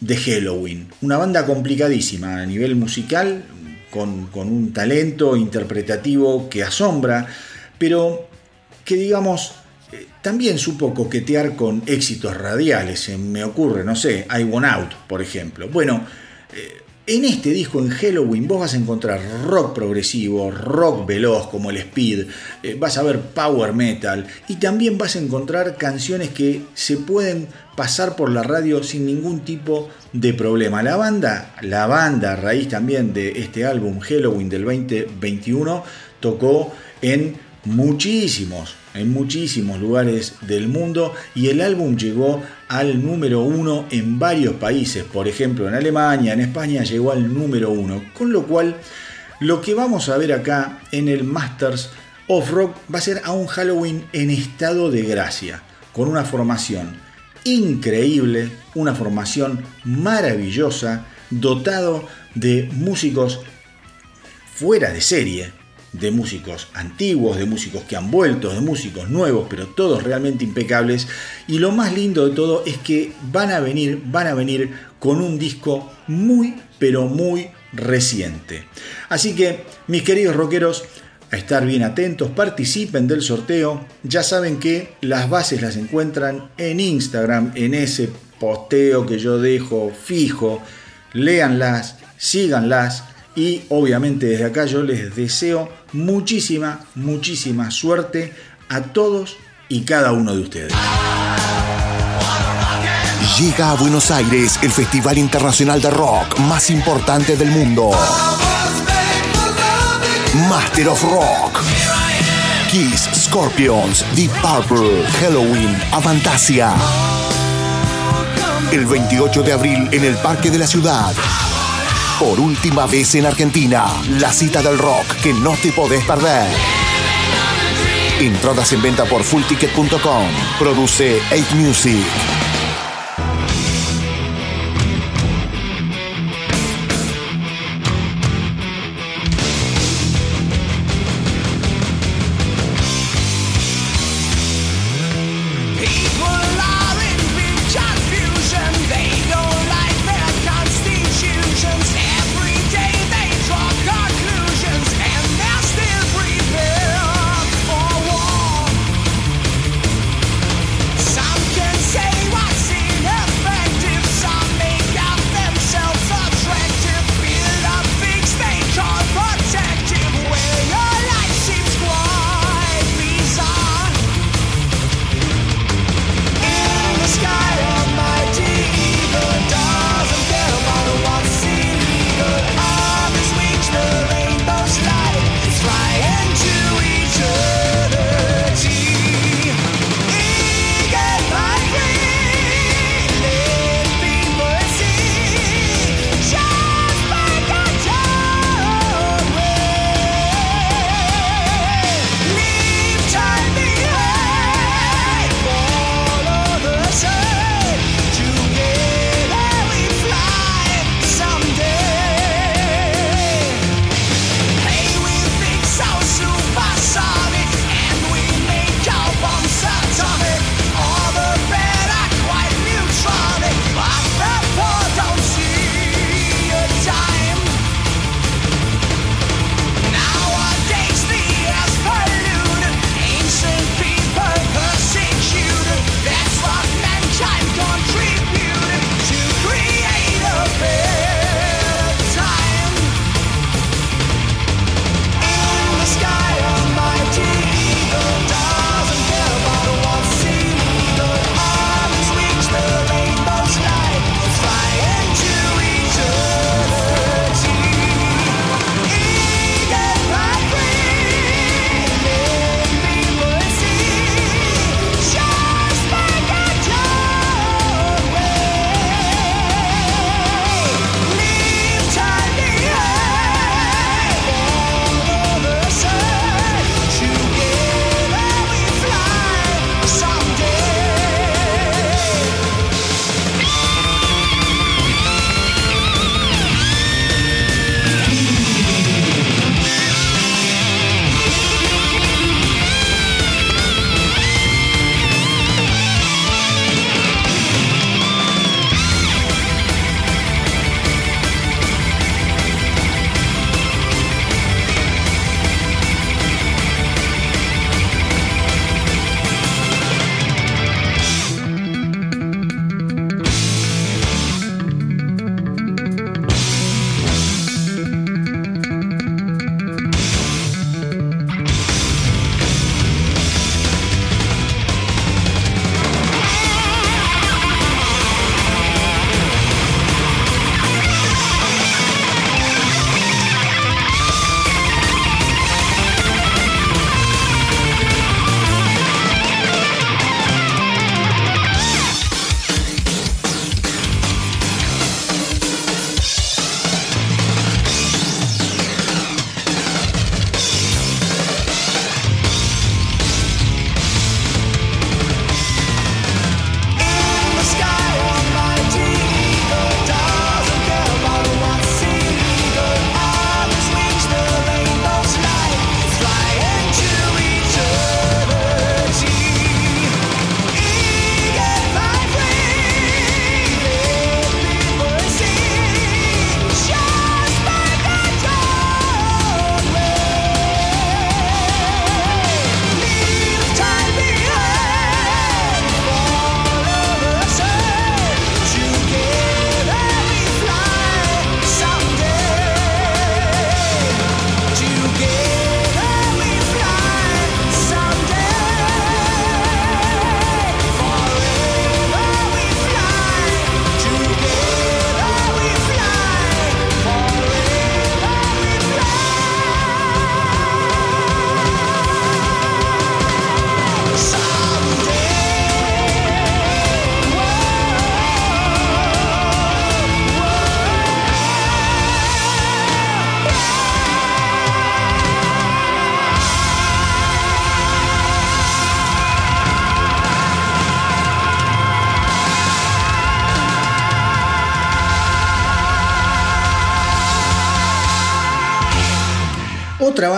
de Halloween. Una banda complicadísima a nivel musical, con, con un talento interpretativo que asombra, pero que digamos eh, también supo coquetear con éxitos radiales. Se me ocurre, no sé, I Want Out, por ejemplo. Bueno, eh, En este disco, en Halloween, vos vas a encontrar rock progresivo, rock veloz como el speed, eh, vas a ver power metal y también vas a encontrar canciones que se pueden pasar por la radio sin ningún tipo de problema. La banda, la banda raíz también de este álbum Halloween del 2021, tocó en muchísimos, en muchísimos lugares del mundo y el álbum llegó al número uno en varios países, por ejemplo en Alemania, en España llegó al número uno, con lo cual lo que vamos a ver acá en el Masters of Rock va a ser a un Halloween en estado de gracia, con una formación increíble, una formación maravillosa, dotado de músicos fuera de serie, de músicos antiguos, de músicos que han vuelto, de músicos nuevos, pero todos realmente impecables. Y lo más lindo de todo es que van a venir, van a venir con un disco muy, pero muy reciente. Así que, mis queridos rockeros, a estar bien atentos, participen del sorteo. Ya saben que las bases las encuentran en Instagram, en ese posteo que yo dejo fijo. Léanlas, síganlas y obviamente desde acá yo les deseo muchísima, muchísima suerte a todos y cada uno de ustedes. Llega a Buenos Aires el Festival Internacional de Rock más importante del mundo. Master of Rock. Kiss, Scorpions, Deep Purple, Halloween, Avantasia. El 28 de abril en el Parque de la Ciudad. Por última vez en Argentina, la cita del rock que no te podés perder. Entradas en venta por fullticket.com. Produce 8 Music.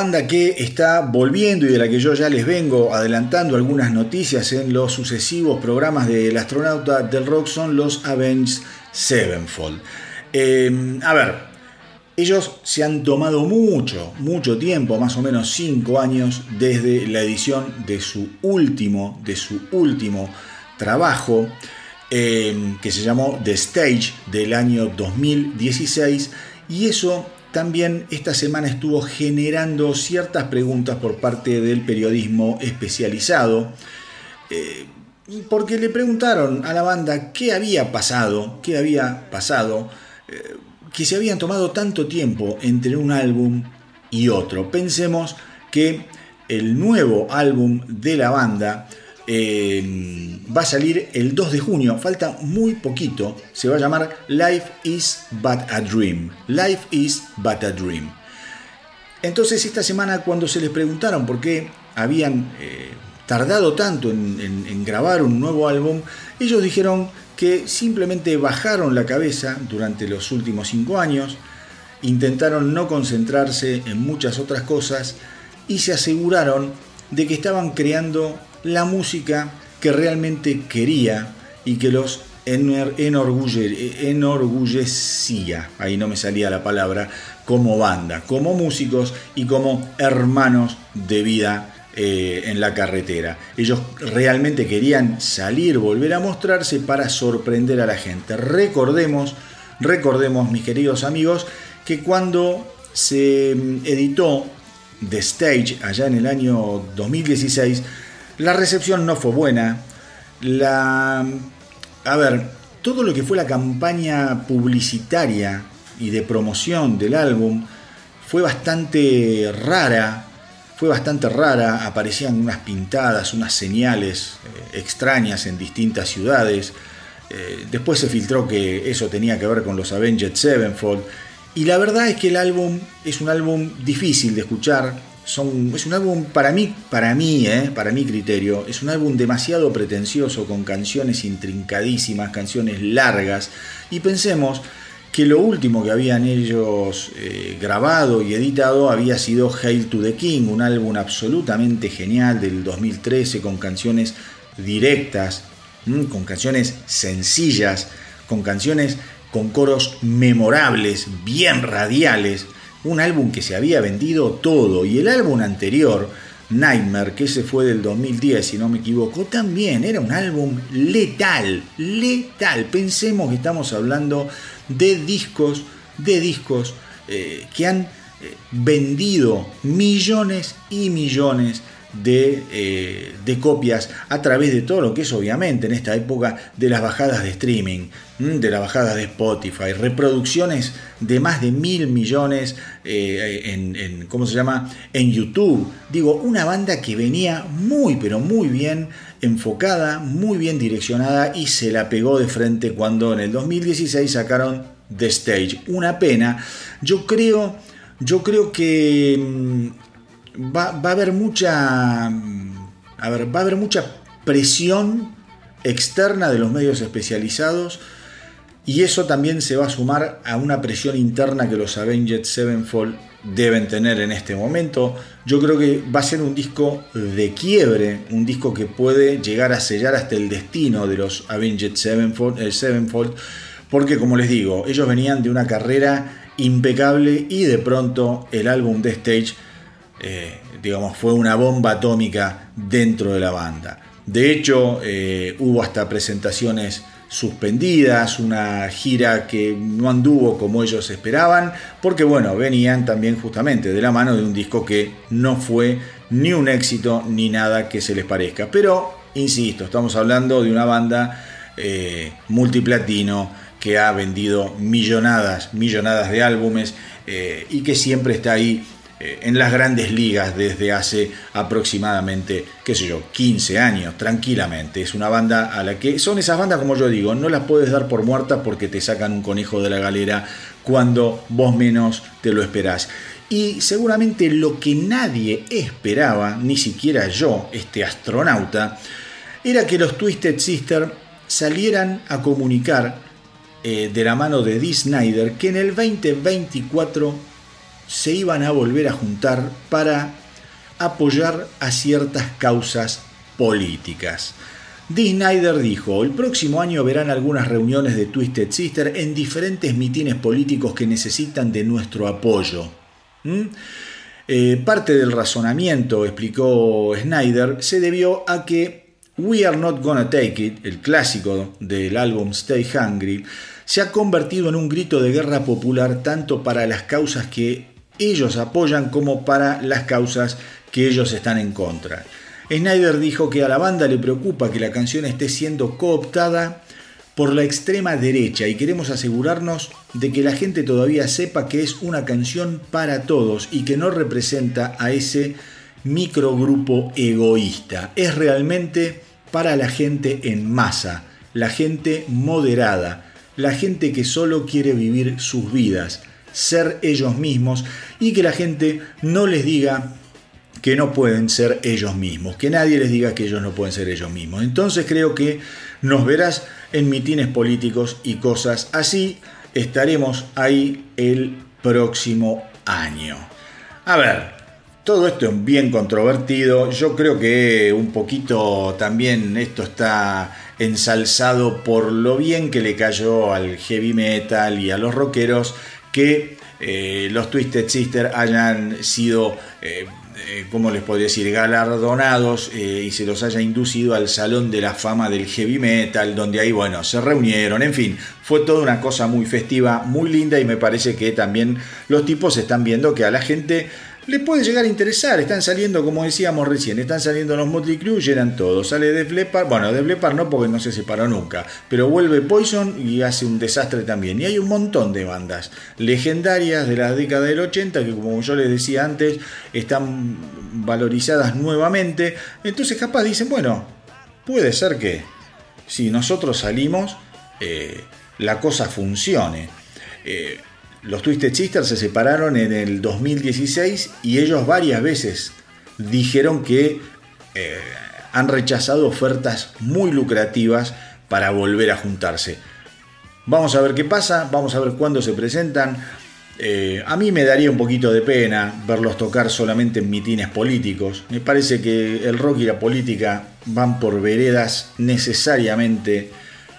Banda que está volviendo y de la que yo ya les vengo adelantando algunas noticias en los sucesivos programas del astronauta del rock son los Avenged Sevenfold. Eh, a ver, ellos se han tomado mucho, mucho tiempo, más o menos 5 años, desde la edición de su último, de su último trabajo, eh, que se llamó The Stage del año 2016, y eso también esta semana estuvo generando ciertas preguntas por parte del periodismo especializado, eh, porque le preguntaron a la banda qué había pasado, qué había pasado, eh, que se habían tomado tanto tiempo entre un álbum y otro. Pensemos que el nuevo álbum de la banda eh, va a salir el 2 de junio, falta muy poquito, se va a llamar Life is But a Dream. Life is But a Dream. Entonces esta semana cuando se les preguntaron por qué habían eh, tardado tanto en, en- en grabar un nuevo álbum, ellos dijeron que simplemente bajaron la cabeza durante los últimos cinco años, intentaron no concentrarse en muchas otras cosas y se aseguraron de que estaban creando la música que realmente quería y que los enorgullecía, ahí no me salía la palabra, como banda, como músicos y como hermanos de vida eh, en la carretera. Ellos realmente querían salir, volver a mostrarse para sorprender a la gente. Recordemos, recordemos mis queridos amigos, que cuando se mm, editó The Stage allá en el año 2016, la recepción no fue buena. La, a ver, todo lo que fue la campaña publicitaria y de promoción del álbum fue bastante rara, fue bastante rara, aparecían unas pintadas, unas señales eh, extrañas en distintas ciudades. Eh, después se filtró que eso tenía que ver con los Avenged Sevenfold. Y la verdad es que el álbum es un álbum difícil de escuchar. Es un álbum para mí, para mí, eh, para mi criterio, es un álbum demasiado pretencioso con canciones intrincadísimas, canciones largas. Y pensemos que lo último que habían ellos eh, grabado y editado había sido Hail to the King, un álbum absolutamente genial del 2013 con canciones directas, con canciones sencillas, con canciones con coros memorables, bien radiales, un álbum que se había vendido todo y el álbum anterior, Nightmare, que ese fue del 2010 si no me equivoco, también era un álbum letal, letal. Pensemos que estamos hablando de discos, de discos eh, que han eh, vendido millones y millones de, eh, de copias a través de todo lo que es obviamente en esta época de las bajadas de streaming, de las bajadas de Spotify, reproducciones de más de mil millones eh, en, en- ¿cómo se llama? En YouTube. Digo, una banda que venía muy pero muy bien enfocada, muy bien direccionada y se la pegó de frente cuando en el 2016 sacaron The Stage. Una pena. Yo creo, yo creo que mm, va, va a haber mucha, a ver, va a haber mucha presión externa de los medios especializados y eso también se va a sumar a una presión interna que los Avenged Sevenfold deben tener en este momento. Yo creo que va a ser un disco de quiebre, un disco que puede llegar a sellar hasta el destino de los Avenged Sevenfold, eh, Sevenfold, porque como les digo, ellos venían de una carrera impecable y de pronto el álbum de Stage eh, digamos, fue una bomba atómica dentro de la banda. De hecho, eh, hubo hasta presentaciones suspendidas, una gira que no anduvo como ellos esperaban, porque bueno, venían también justamente de la mano de un disco que no fue ni un éxito ni nada que se les parezca. Pero, insisto, estamos hablando de una banda eh, multiplatino que ha vendido millonadas, millonadas de álbumes y que siempre está ahí en las grandes ligas desde hace aproximadamente, qué sé yo, 15 años, tranquilamente. Es una banda a la que son esas bandas, como yo digo, no las puedes dar por muertas porque te sacan un conejo de la galera cuando vos menos te lo esperás. Y seguramente lo que nadie esperaba, ni siquiera yo, este astronauta, era que los Twisted Sister salieran a comunicar eh, de la mano de Dee Snyder que en el 2024 se iban a volver a juntar para apoyar a ciertas causas políticas. Dee Snyder dijo, el próximo año verán algunas reuniones de Twisted Sister en diferentes mitines políticos que necesitan de nuestro apoyo. ¿Mm? Eh, parte del razonamiento, explicó Snyder, se debió a que We Are Not Gonna Take It, el clásico del álbum Stay Hungry, se ha convertido en un grito de guerra popular tanto para las causas que ellos apoyan como para las causas que ellos están en contra. Snyder dijo que a la banda le preocupa que la canción esté siendo cooptada por la extrema derecha y queremos asegurarnos de que la gente todavía sepa que es una canción para todos y que no representa a ese microgrupo egoísta. Es realmente para la gente en masa, la gente moderada, la gente que solo quiere vivir sus vidas, ser ellos mismos y que la gente no les diga que no pueden ser ellos mismos, que nadie les diga que ellos no pueden ser ellos mismos. Entonces creo que nos verás en mitines políticos y cosas así. Estaremos ahí el próximo año. A ver, todo esto es bien controvertido. Yo creo que un poquito también esto está ensalzado por lo bien que le cayó al heavy metal y a los rockeros que eh, los Twisted Sister hayan sido eh, eh, ¿cómo les podría decir?, galardonados eh, y se los haya inducido al Salón de la Fama del Heavy Metal, donde ahí, bueno, se reunieron, en fin, fue toda una cosa muy festiva, muy linda y me parece que también los tipos están viendo que a la gente le puede llegar a interesar. Están saliendo, como decíamos recién, están saliendo los Motley Crue eran todos. Sale Def Leppard, bueno, Def Leppard no porque no se separó nunca, pero vuelve Poison y hace un desastre también. Y hay un montón de bandas legendarias de la década del 80 que, como yo les decía antes, están valorizadas nuevamente. Entonces, capaz dicen, bueno, puede ser que si nosotros salimos, eh, la cosa funcione. Eh, los Twisted Sisters se separaron en el 2016 y ellos varias veces dijeron que eh, han rechazado ofertas muy lucrativas para volver a juntarse. Vamos a ver qué pasa, vamos a ver cuándo se presentan. Eh, a mí me daría un poquito de pena verlos tocar solamente en mitines políticos. Me parece que el rock y la política van por veredas necesariamente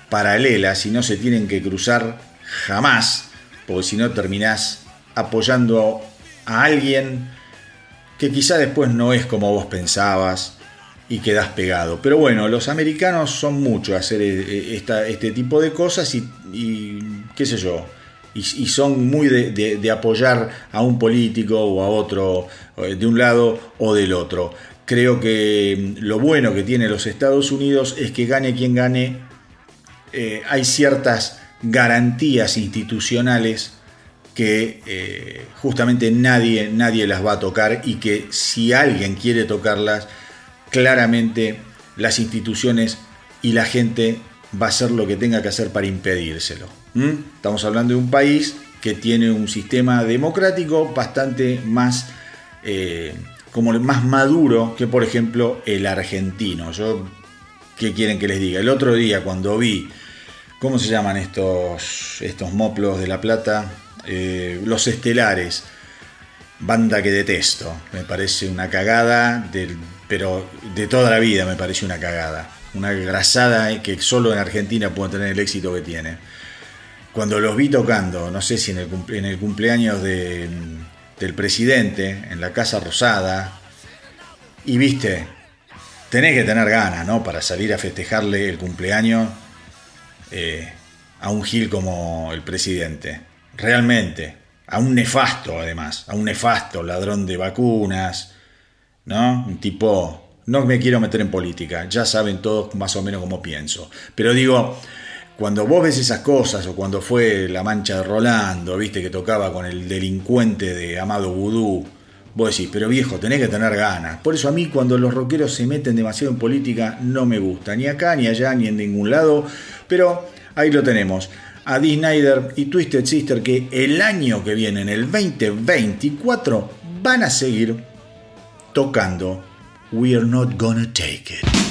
paralelas y no se tienen que cruzar jamás porque si no terminás apoyando a alguien que quizá después no es como vos pensabas y quedás pegado. Pero bueno, los americanos son mucho a hacer eh, este tipo de cosas y, qué sé yo, y, son muy de, apoyar a un político o a otro, eh, de un lado o del otro. Creo que lo bueno que tiene los Estados Unidos es que gane quien gane, eh, hay ciertas garantías institucionales que eh, justamente nadie, nadie las va a tocar y que si alguien quiere tocarlas, claramente las instituciones y la gente va a hacer lo que tenga que hacer para impedírselo. Estamos hablando de un país que tiene un sistema democrático bastante más, eh, más maduro que por ejemplo el argentino. Yo, ¿qué quieren que les diga? El otro día cuando vi ¿Cómo se llaman estos, estos moplos de La Plata? Eh, los Estelares. Banda que detesto. Me parece una cagada, pero de toda la vida me parece una cagada. Una grasada que solo en Argentina puede tener el éxito que tiene. Cuando los vi tocando, no sé si en el, en el cumpleaños de, del presidente, en la Casa Rosada, y viste, tenés que tener ganas, ¿no? Para salir a festejarle el cumpleaños eh, a un Gil como el presidente. Realmente. A un nefasto, además. A un nefasto, ladrón de vacunas. ¿No? Un tipo. No me quiero meter en política. Ya saben todos más o menos cómo pienso. Pero digo. Cuando vos ves esas cosas, o cuando fue la mancha de Rolando, viste que tocaba con el delincuente de Amado Vudú, vos decís, pero viejo, tenés que tener ganas. Por eso a mí cuando los rockeros se meten demasiado en política no me gusta, ni acá, ni allá, ni en ningún lado, pero ahí lo tenemos. A Dee Snyder y Twisted Sister que el año que viene, en el 2024, van a seguir tocando We're Not Gonna Take It.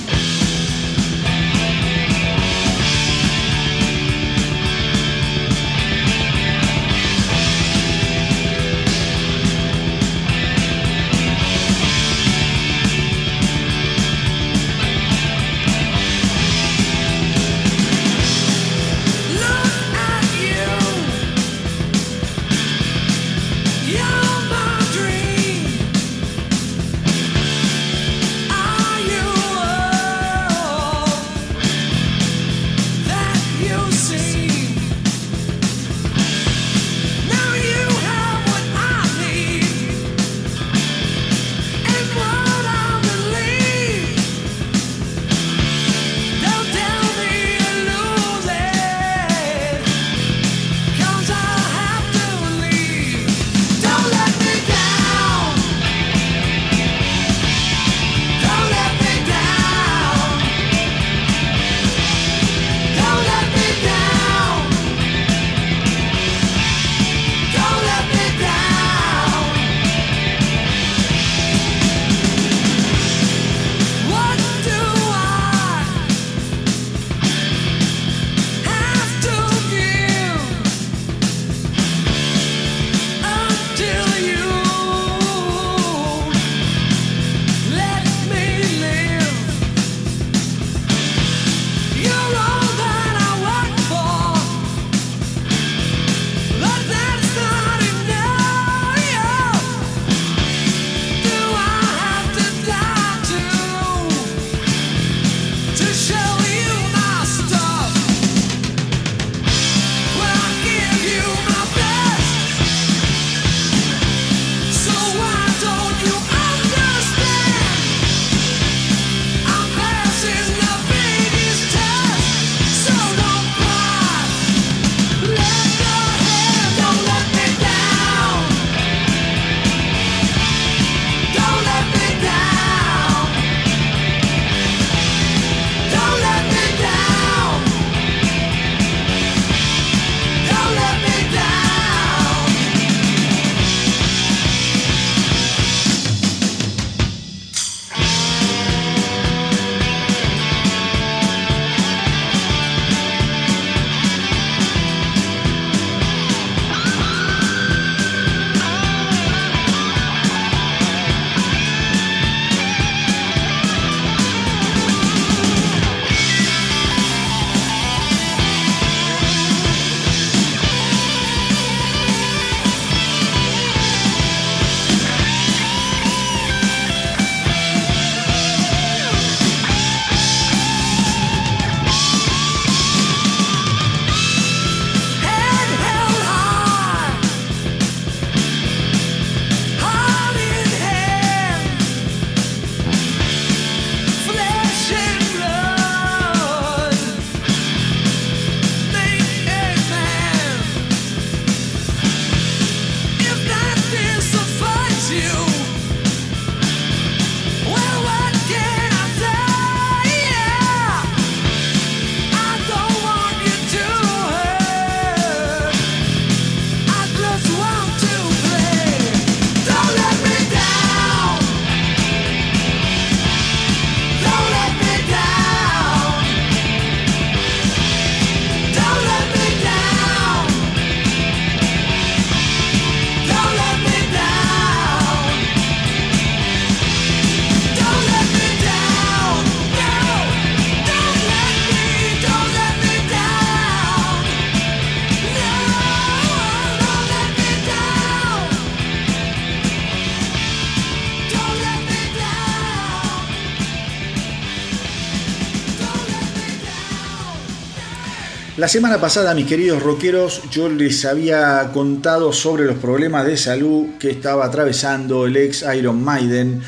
La semana pasada, mis queridos rockeros, yo les había contado sobre los problemas de salud que estaba atravesando el ex Iron Maiden,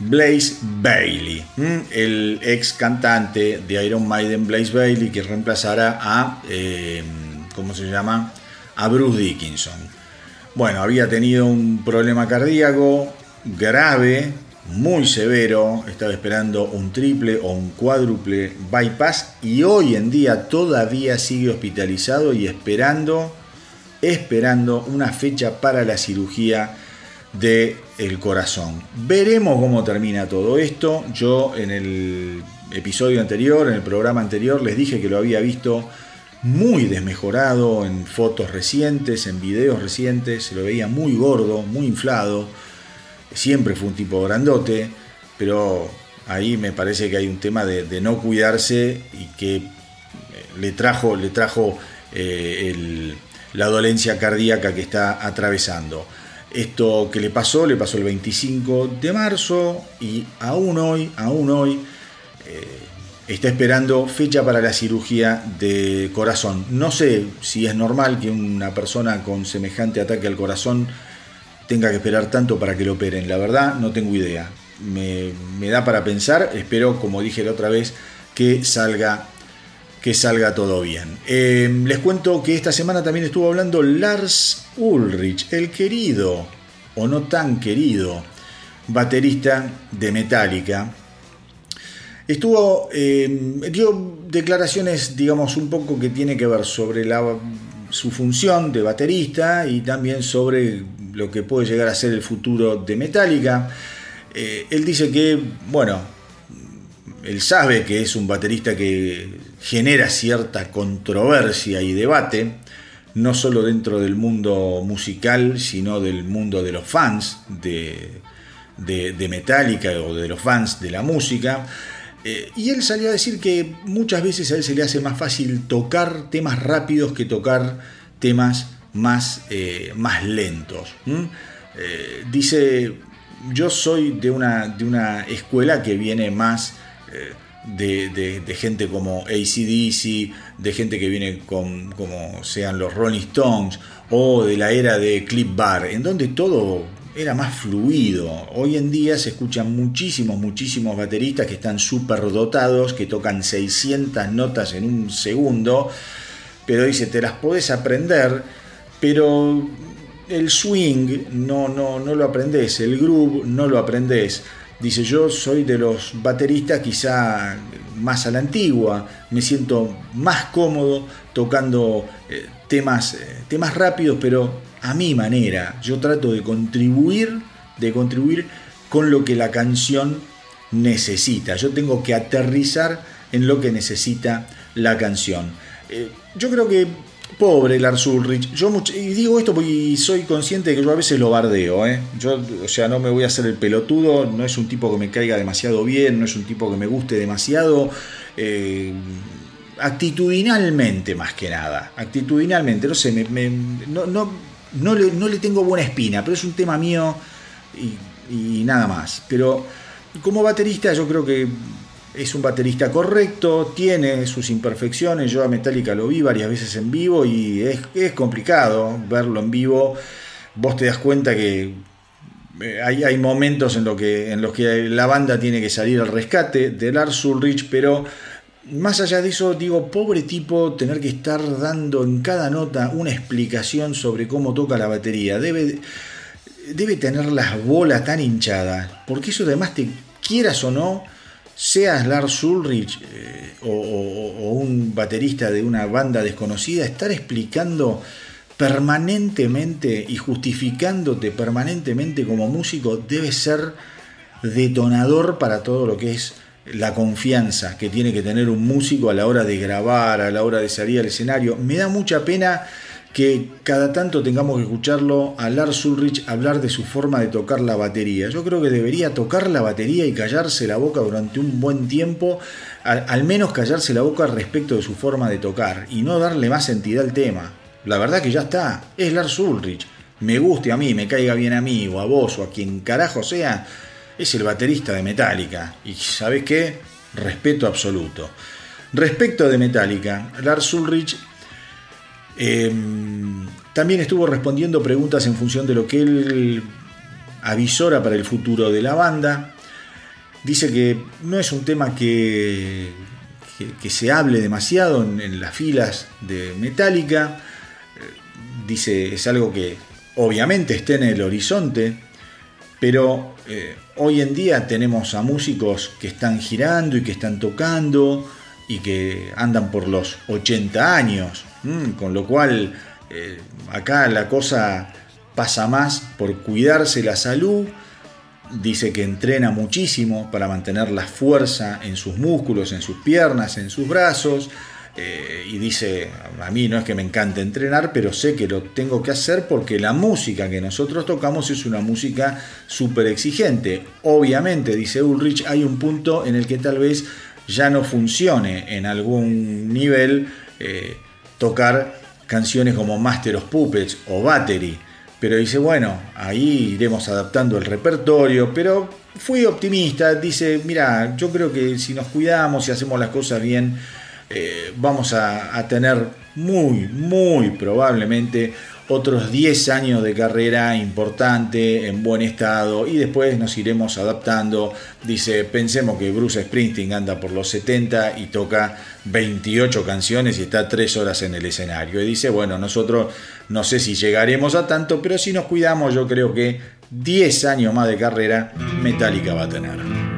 Blaze Bailey, el ex cantante de Iron Maiden, Blaze Bailey, que reemplazará a, eh, ¿cómo se llama? A Bruce Dickinson. Bueno, había tenido un problema cardíaco grave, muy severo, estaba esperando un triple o un cuádruple bypass y hoy en día todavía sigue hospitalizado y esperando, esperando una fecha para la cirugía del el corazón. Veremos cómo termina todo esto. Yo en el episodio anterior, en el programa anterior, les dije que lo había visto muy desmejorado en fotos recientes, en videos recientes, se lo veía muy gordo, muy inflado siempre fue un tipo grandote, pero ahí me parece que hay un tema de, no cuidarse y que eh, le trajo, le trajo eh, la dolencia cardíaca que está atravesando. Esto que le pasó, le pasó el 25 de marzo y aún hoy, aún hoy, eh, está esperando fecha para la cirugía de corazón. No sé si es normal que una persona con semejante ataque al corazón tenga que esperar tanto para que lo operen. La verdad, no tengo idea. Me, da para pensar. Espero, como dije la otra vez, que salga, que salga todo bien. Eh, les cuento que esta semana también estuvo hablando Lars Ulrich, el querido, o no tan querido, baterista de Metallica. Estuvo, eh, dio declaraciones, digamos, un poco que tiene que ver sobre su función de baterista y también sobre lo que puede llegar a ser el futuro de Metallica. Eh, él dice que, bueno, él sabe que es un baterista que genera cierta controversia y debate, no solo dentro del mundo musical, sino del mundo de los fans de, de, Metallica o de los fans de la música. Eh, y él salió a decir que muchas veces a él se le hace más fácil tocar temas rápidos que tocar temas más, eh, más lentos. Eh, dice, yo soy de una, de una escuela que viene más eh, de, gente como ACDC, de gente que viene con, como sean los Rolling Stones, o de la era de Clip Bar, en donde todo era más fluido. Hoy en día se escuchan muchísimos, muchísimos bateristas que están súper dotados, que tocan 600 notas en un segundo, pero dice, te las podés aprender pero el swing no, no, no lo aprendes, el groove no lo aprendes. Dice, yo soy de los bateristas quizá más a la antigua, me siento más cómodo tocando eh, temas, eh, temas rápidos, pero a mi manera. Yo trato de contribuir, de contribuir con lo que la canción necesita. Yo tengo que aterrizar en lo que necesita la canción. Eh, yo creo que Pobre Lars Ulrich. Yo y digo esto porque soy consciente de que yo a veces lo bardeo. ¿eh? Yo, o sea, no me voy a hacer el pelotudo. No es un tipo que me caiga demasiado bien. No es un tipo que me guste demasiado. Eh, actitudinalmente, más que nada. Actitudinalmente. No sé, no, no, le, no, le, tengo buena espina. Pero es un tema mío y, y nada más. Pero como baterista, yo creo que es un baterista correcto, tiene sus imperfecciones. Yo a Metallica lo vi varias veces en vivo y es, complicado verlo en vivo. Vos te das cuenta que eh, hay, momentos en los que la banda tiene que salir al rescate de Lars Ulrich, pero más allá de eso, digo, pobre tipo tener que estar dando en cada nota una explicación sobre cómo toca la batería. Debe, debe tener las bolas tan hinchadas, porque eso además te quieras o no, seas Lars Ulrich eh, o, un baterista de una banda desconocida, estar explicando permanentemente y justificándote permanentemente como músico debe ser detonador para todo lo que es la confianza que tiene que tener un músico a la hora de grabar, a la hora de salir al escenario. Me da mucha pena que cada tanto tengamos que escucharlo a Lars Ulrich hablar de su forma de tocar la batería. Yo creo que debería tocar la batería y callarse la boca durante un buen tiempo, al, menos callarse la boca respecto de su forma de tocar y no darle más entidad al tema. La verdad que ya está, es Lars Ulrich. Me guste a mí, me caiga bien a mí, o a vos, o a quien carajo sea, es el baterista de Metallica. Y ¿sabes qué? Respeto absoluto. Respecto de Metallica, Lars Ulrich eh, también estuvo respondiendo preguntas en función de lo que él avisora para el futuro de la banda. Dice que no es un tema que, se hable demasiado en, las filas de Metallica. Dice, es algo que obviamente está en el horizonte, pero eh, hoy en día tenemos a músicos que están girando y que están tocando y que andan por los 80 años, con lo cual eh, acá la cosa pasa más por cuidarse la salud. Dice que entrena muchísimo para mantener la fuerza en sus músculos, en sus piernas, en sus brazos. Eh, y dice, a mí no es que me encante entrenar, pero sé que lo tengo que hacer porque la música que nosotros tocamos es una música súper exigente. Obviamente, dice Ulrich, hay un punto en el que tal vez ya no funcione en algún nivel eh, tocar canciones como Master of Puppets o Battery. Pero dice, bueno, ahí iremos adaptando el repertorio, pero fui optimista, dice, mira, yo creo que si nos cuidamos y hacemos las cosas bien, eh, vamos a, tener muy, muy probablemente otros 10 años de carrera importante, en buen estado, y después nos iremos adaptando. Dice, pensemos que Bruce Springsteen anda por los 70 y toca 28 canciones y está 3 horas en el escenario. Y dice, bueno, nosotros no sé si llegaremos a tanto, pero si nos cuidamos, yo creo que 10 años más de carrera Metallica va a tener.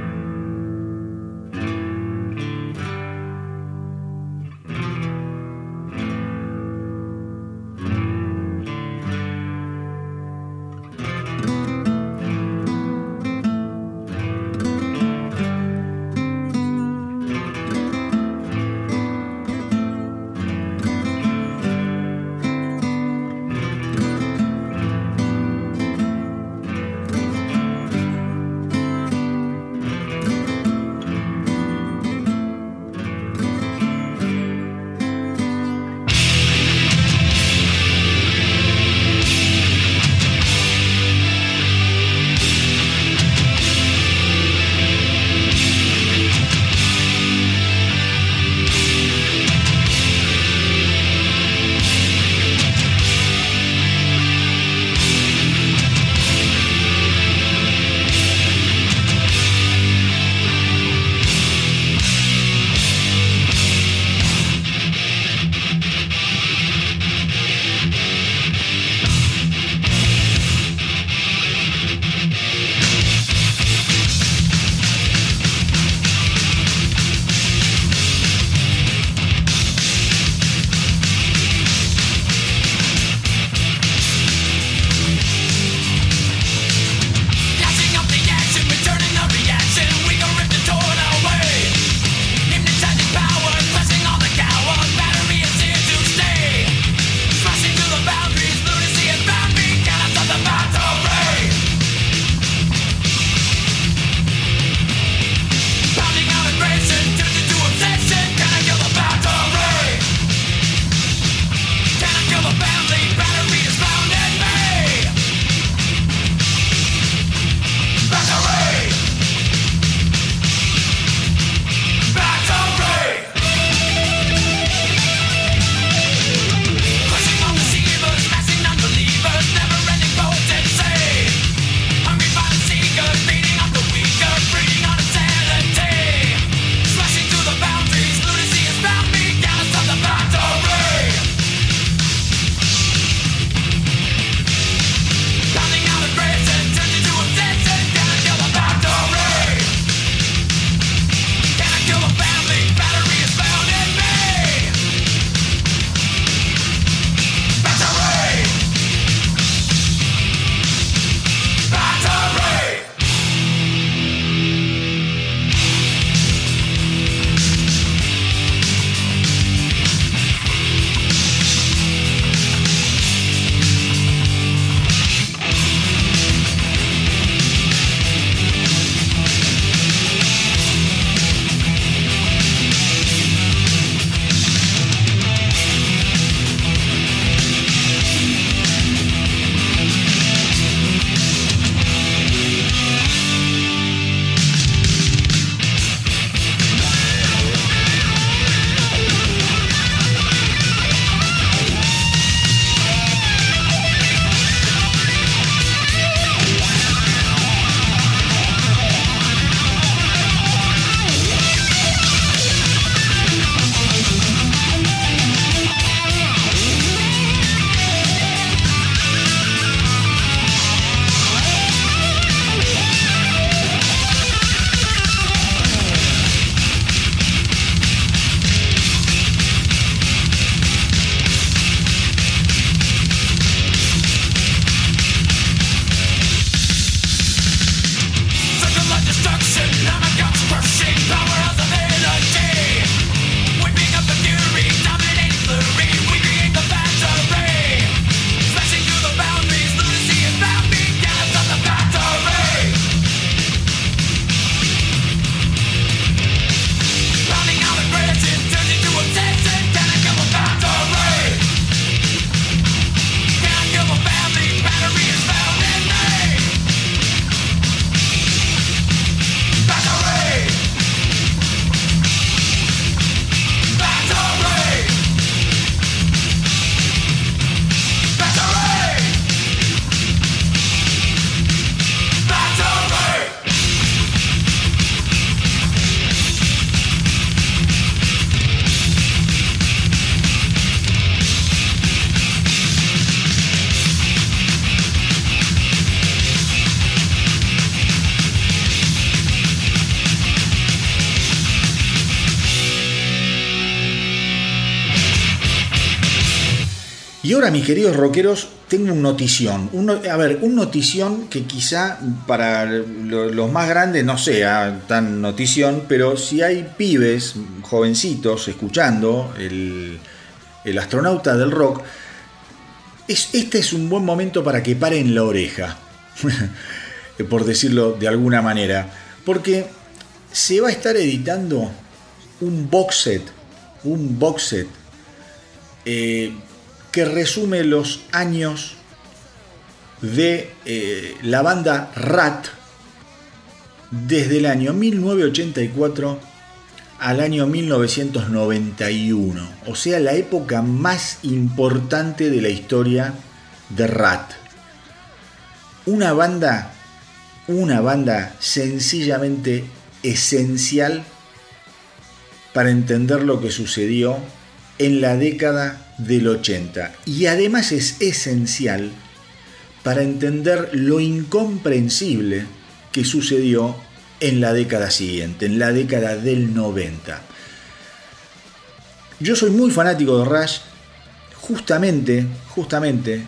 Mis queridos rockeros, tengo un notición. A ver, un notición que quizá para lo- los más grandes no sea tan notición, pero si hay pibes, jovencitos, escuchando el, el astronauta del rock, es, este es un buen momento para que paren la oreja, por decirlo de alguna manera, porque se va a estar editando un box set, un box set eh, que resume los años de eh, la banda Rat desde el año 1984 al año 1991, o sea, la época más importante de la historia de Rat. Una banda, una banda sencillamente esencial para entender lo que sucedió en la década del 80 y además es esencial para entender lo incomprensible que sucedió en la década siguiente, en la década del 90. Yo soy muy fanático de Rush, justamente, justamente,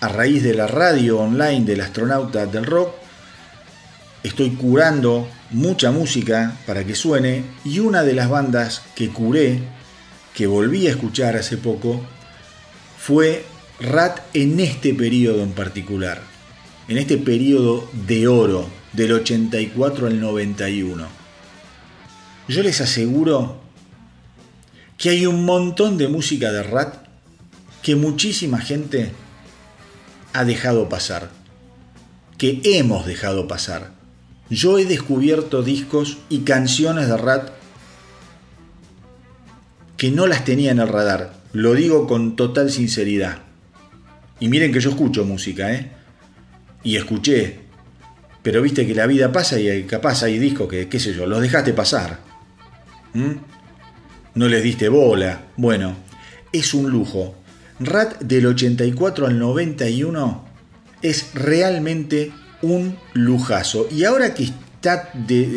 a raíz de la radio online del astronauta del rock, estoy curando mucha música para que suene y una de las bandas que curé, que volví a escuchar hace poco, fue Rat en este periodo en particular, en este periodo de oro del 84 al 91. Yo les aseguro que hay un montón de música de Rat que muchísima gente ha dejado pasar, que hemos dejado pasar. Yo he descubierto discos y canciones de Rat que no las tenía en el radar. Lo digo con total sinceridad. Y miren que yo escucho música, ¿eh? Y escuché. Pero viste que la vida pasa y capaz hay discos que, qué sé yo, los dejaste pasar. ¿Mm? No les diste bola. Bueno, es un lujo. Rat del 84 al 91 es realmente un lujazo. Y ahora que está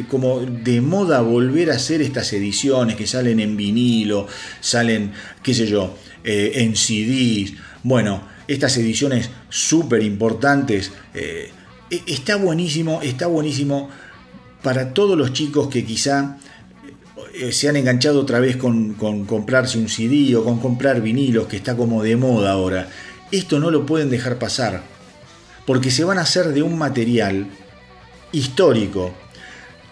como de moda volver a hacer estas ediciones que salen en vinilo, salen, qué sé yo, eh, en CDs, bueno, estas ediciones súper importantes, eh, e- está buenísimo, está buenísimo para todos los chicos que quizá eh, se han enganchado otra vez con comprarse un CD o con comprar vinilos, que está como de moda ahora. Esto no lo pueden dejar pasar, porque se van a hacer de un material histórico.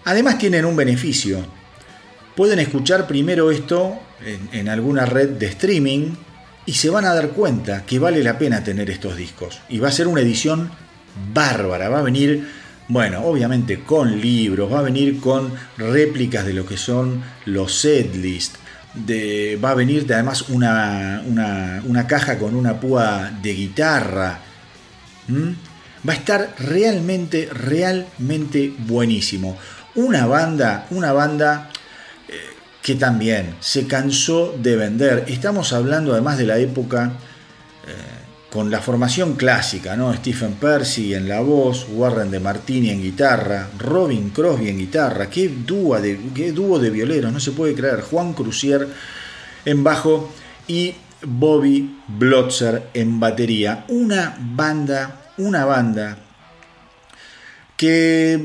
Además tienen un beneficio. Pueden escuchar primero esto en, alguna red de streaming y se van a dar cuenta que vale la pena tener estos discos. Y va a ser una edición bárbara. Va a venir, bueno, obviamente con libros, va a venir con réplicas de lo que son los setlist. De, va a venir además una, una, una caja con una púa de guitarra. Va a estar realmente, realmente buenísimo. Una banda, una banda eh, que también se cansó de vender. Estamos hablando además de la época eh, con la formación clásica, ¿no? Stephen Percy en la voz, Warren de Martini en guitarra, Robin Crosby en guitarra, qué dúo de, qué dúo de violeros, no se puede creer, Juan Crucier en bajo y Bobby Blotzer en batería. Una banda, una banda que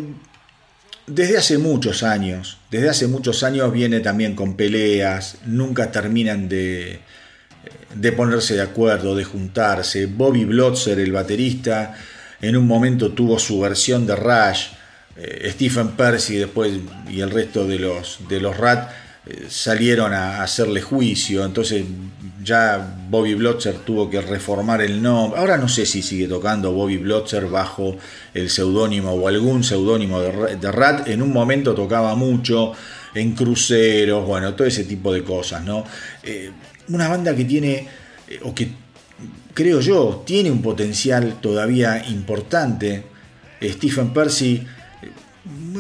desde hace muchos años, desde hace muchos años viene también con peleas, nunca terminan de, de ponerse de acuerdo, de juntarse. Bobby Blotzer, el baterista, en un momento tuvo su versión de Rush, eh, Stephen Percy después y el resto de los, de los Rat eh, salieron a hacerle juicio, entonces ya Bobby Blotzer tuvo que reformar el nombre. Ahora no sé si sigue tocando Bobby Blotzer bajo el seudónimo o algún seudónimo de, Ra- de Rat. En un momento tocaba mucho en cruceros, bueno, todo ese tipo de cosas, ¿no? Eh, una banda que tiene, eh, o que creo yo, tiene un potencial todavía importante. Stephen Percy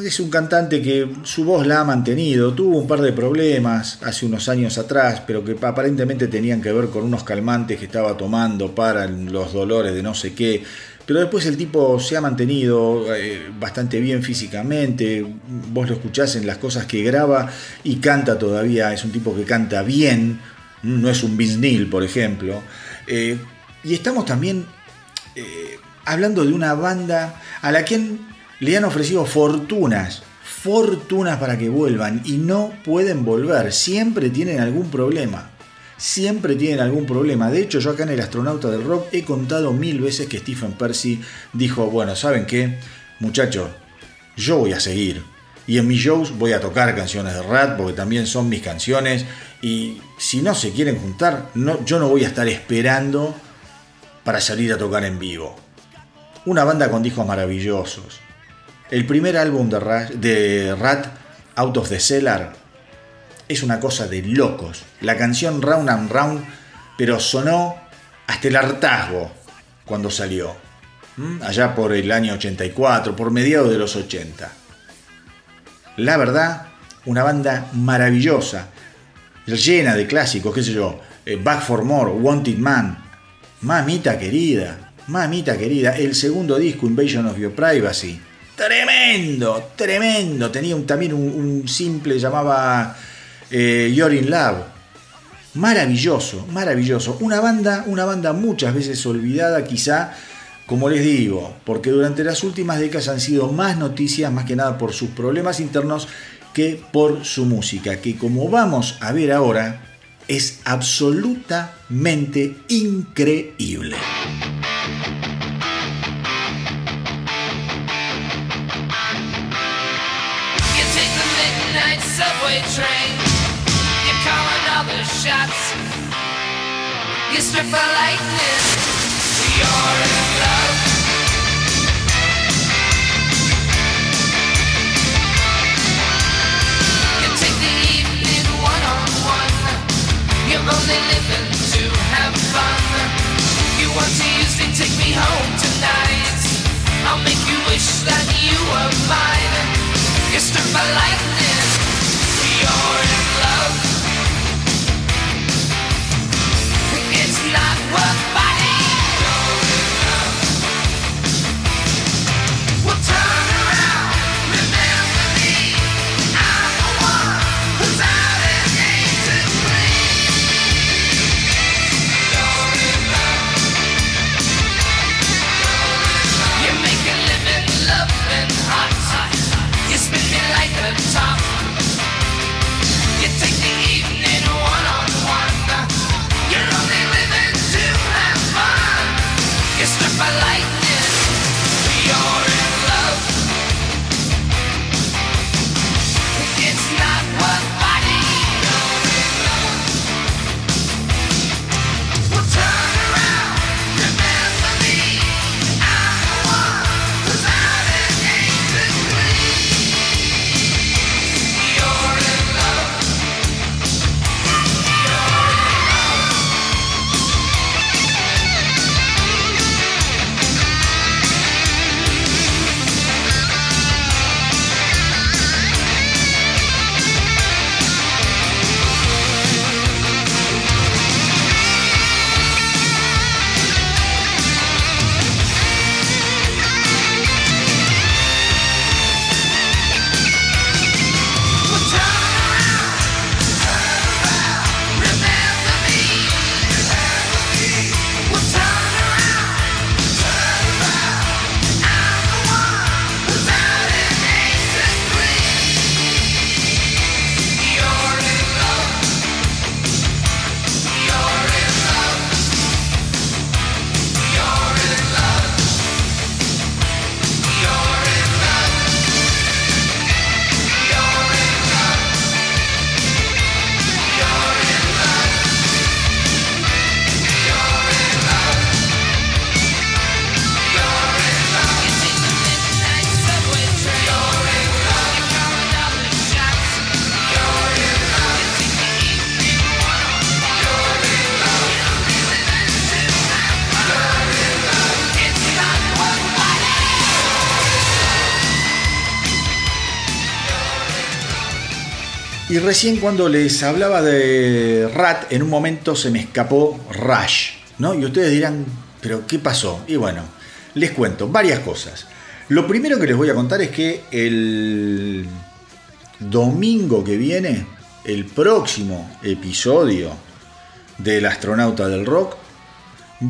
es un cantante que su voz la ha mantenido, tuvo un par de problemas hace unos años atrás, pero que aparentemente tenían que ver con unos calmantes que estaba tomando para los dolores de no sé qué. Pero después el tipo se ha mantenido eh, bastante bien físicamente, vos lo escuchás en las cosas que graba y canta todavía, es un tipo que canta bien, no es un Vince por ejemplo. Eh, y estamos también eh, hablando de una banda a la quien le han ofrecido fortunas, fortunas para que vuelvan y no pueden volver. Siempre tienen algún problema. Siempre tienen algún problema. De hecho, yo acá en El Astronauta del Rock he contado mil veces que Stephen Percy dijo, bueno, ¿saben qué? Muchachos, yo voy a seguir. Y en mis shows voy a tocar canciones de Rat porque también son mis canciones. Y si no se quieren juntar, yo no voy a estar esperando para salir a tocar en vivo. Una banda con discos maravillosos. El primer álbum de Rat, de Rat, Out of the Cellar, es una cosa de locos. La canción Round and Round, pero sonó hasta el hartazgo cuando salió. Allá por el año 84, por mediados de los 80. La verdad, una banda maravillosa, llena de clásicos, qué sé yo, eh, Back for More, Wanted Man, mamita querida, mamita querida, el segundo disco, Invasion of Your Privacy, tremendo, tremendo, tenía un- también un, simple, llamaba eh, You're in Love, maravilloso, maravilloso, una banda, una banda muchas veces olvidada quizá, como les digo, porque durante las últimas décadas han sido más noticias, más que nada por sus problemas internos, que por su música, que como vamos a ver ahora, es absolutamente increíble. You. You're in love. You take the evening one on one. You're only living to have fun. You want to take me home tonight. I'll make you wish that you were mine. You're struck by lightning. You're in love. Recién cuando les hablaba de Rat, en un momento se me escapó Rush, ¿no? Y ustedes dirán, ¿pero qué pasó? Y bueno, les cuento varias cosas. Lo primero que les voy a contar es que el domingo que viene, el próximo episodio del astronauta del rock,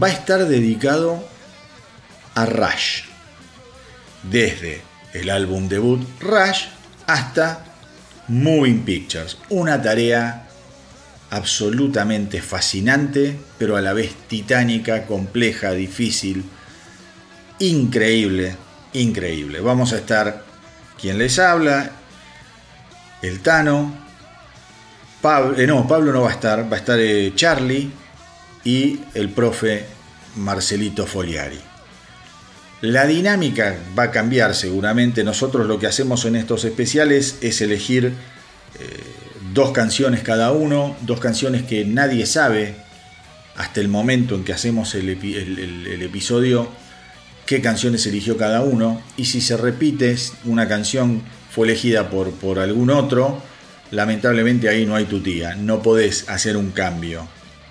va a estar dedicado a Rush. Desde el álbum debut Rush hasta Moving Pictures. Una tarea absolutamente fascinante, pero a la vez titánica, compleja, difícil, increíble, increíble. Vamos a estar quien les habla, el Tano, Pablo, eh, no, Pablo no va a estar, va a estar eh, Charlie y el profe Marcelito Foliari. La dinámica va a cambiar seguramente. Nosotros lo que hacemos en estos especiales es elegir eh, dos canciones cada uno, dos canciones que nadie sabe hasta el momento en que hacemos el, el episodio qué canciones eligió cada uno y si se repite una canción fue elegida por, por algún otro, lamentablemente ahí no hay tu tía, no podés hacer un cambio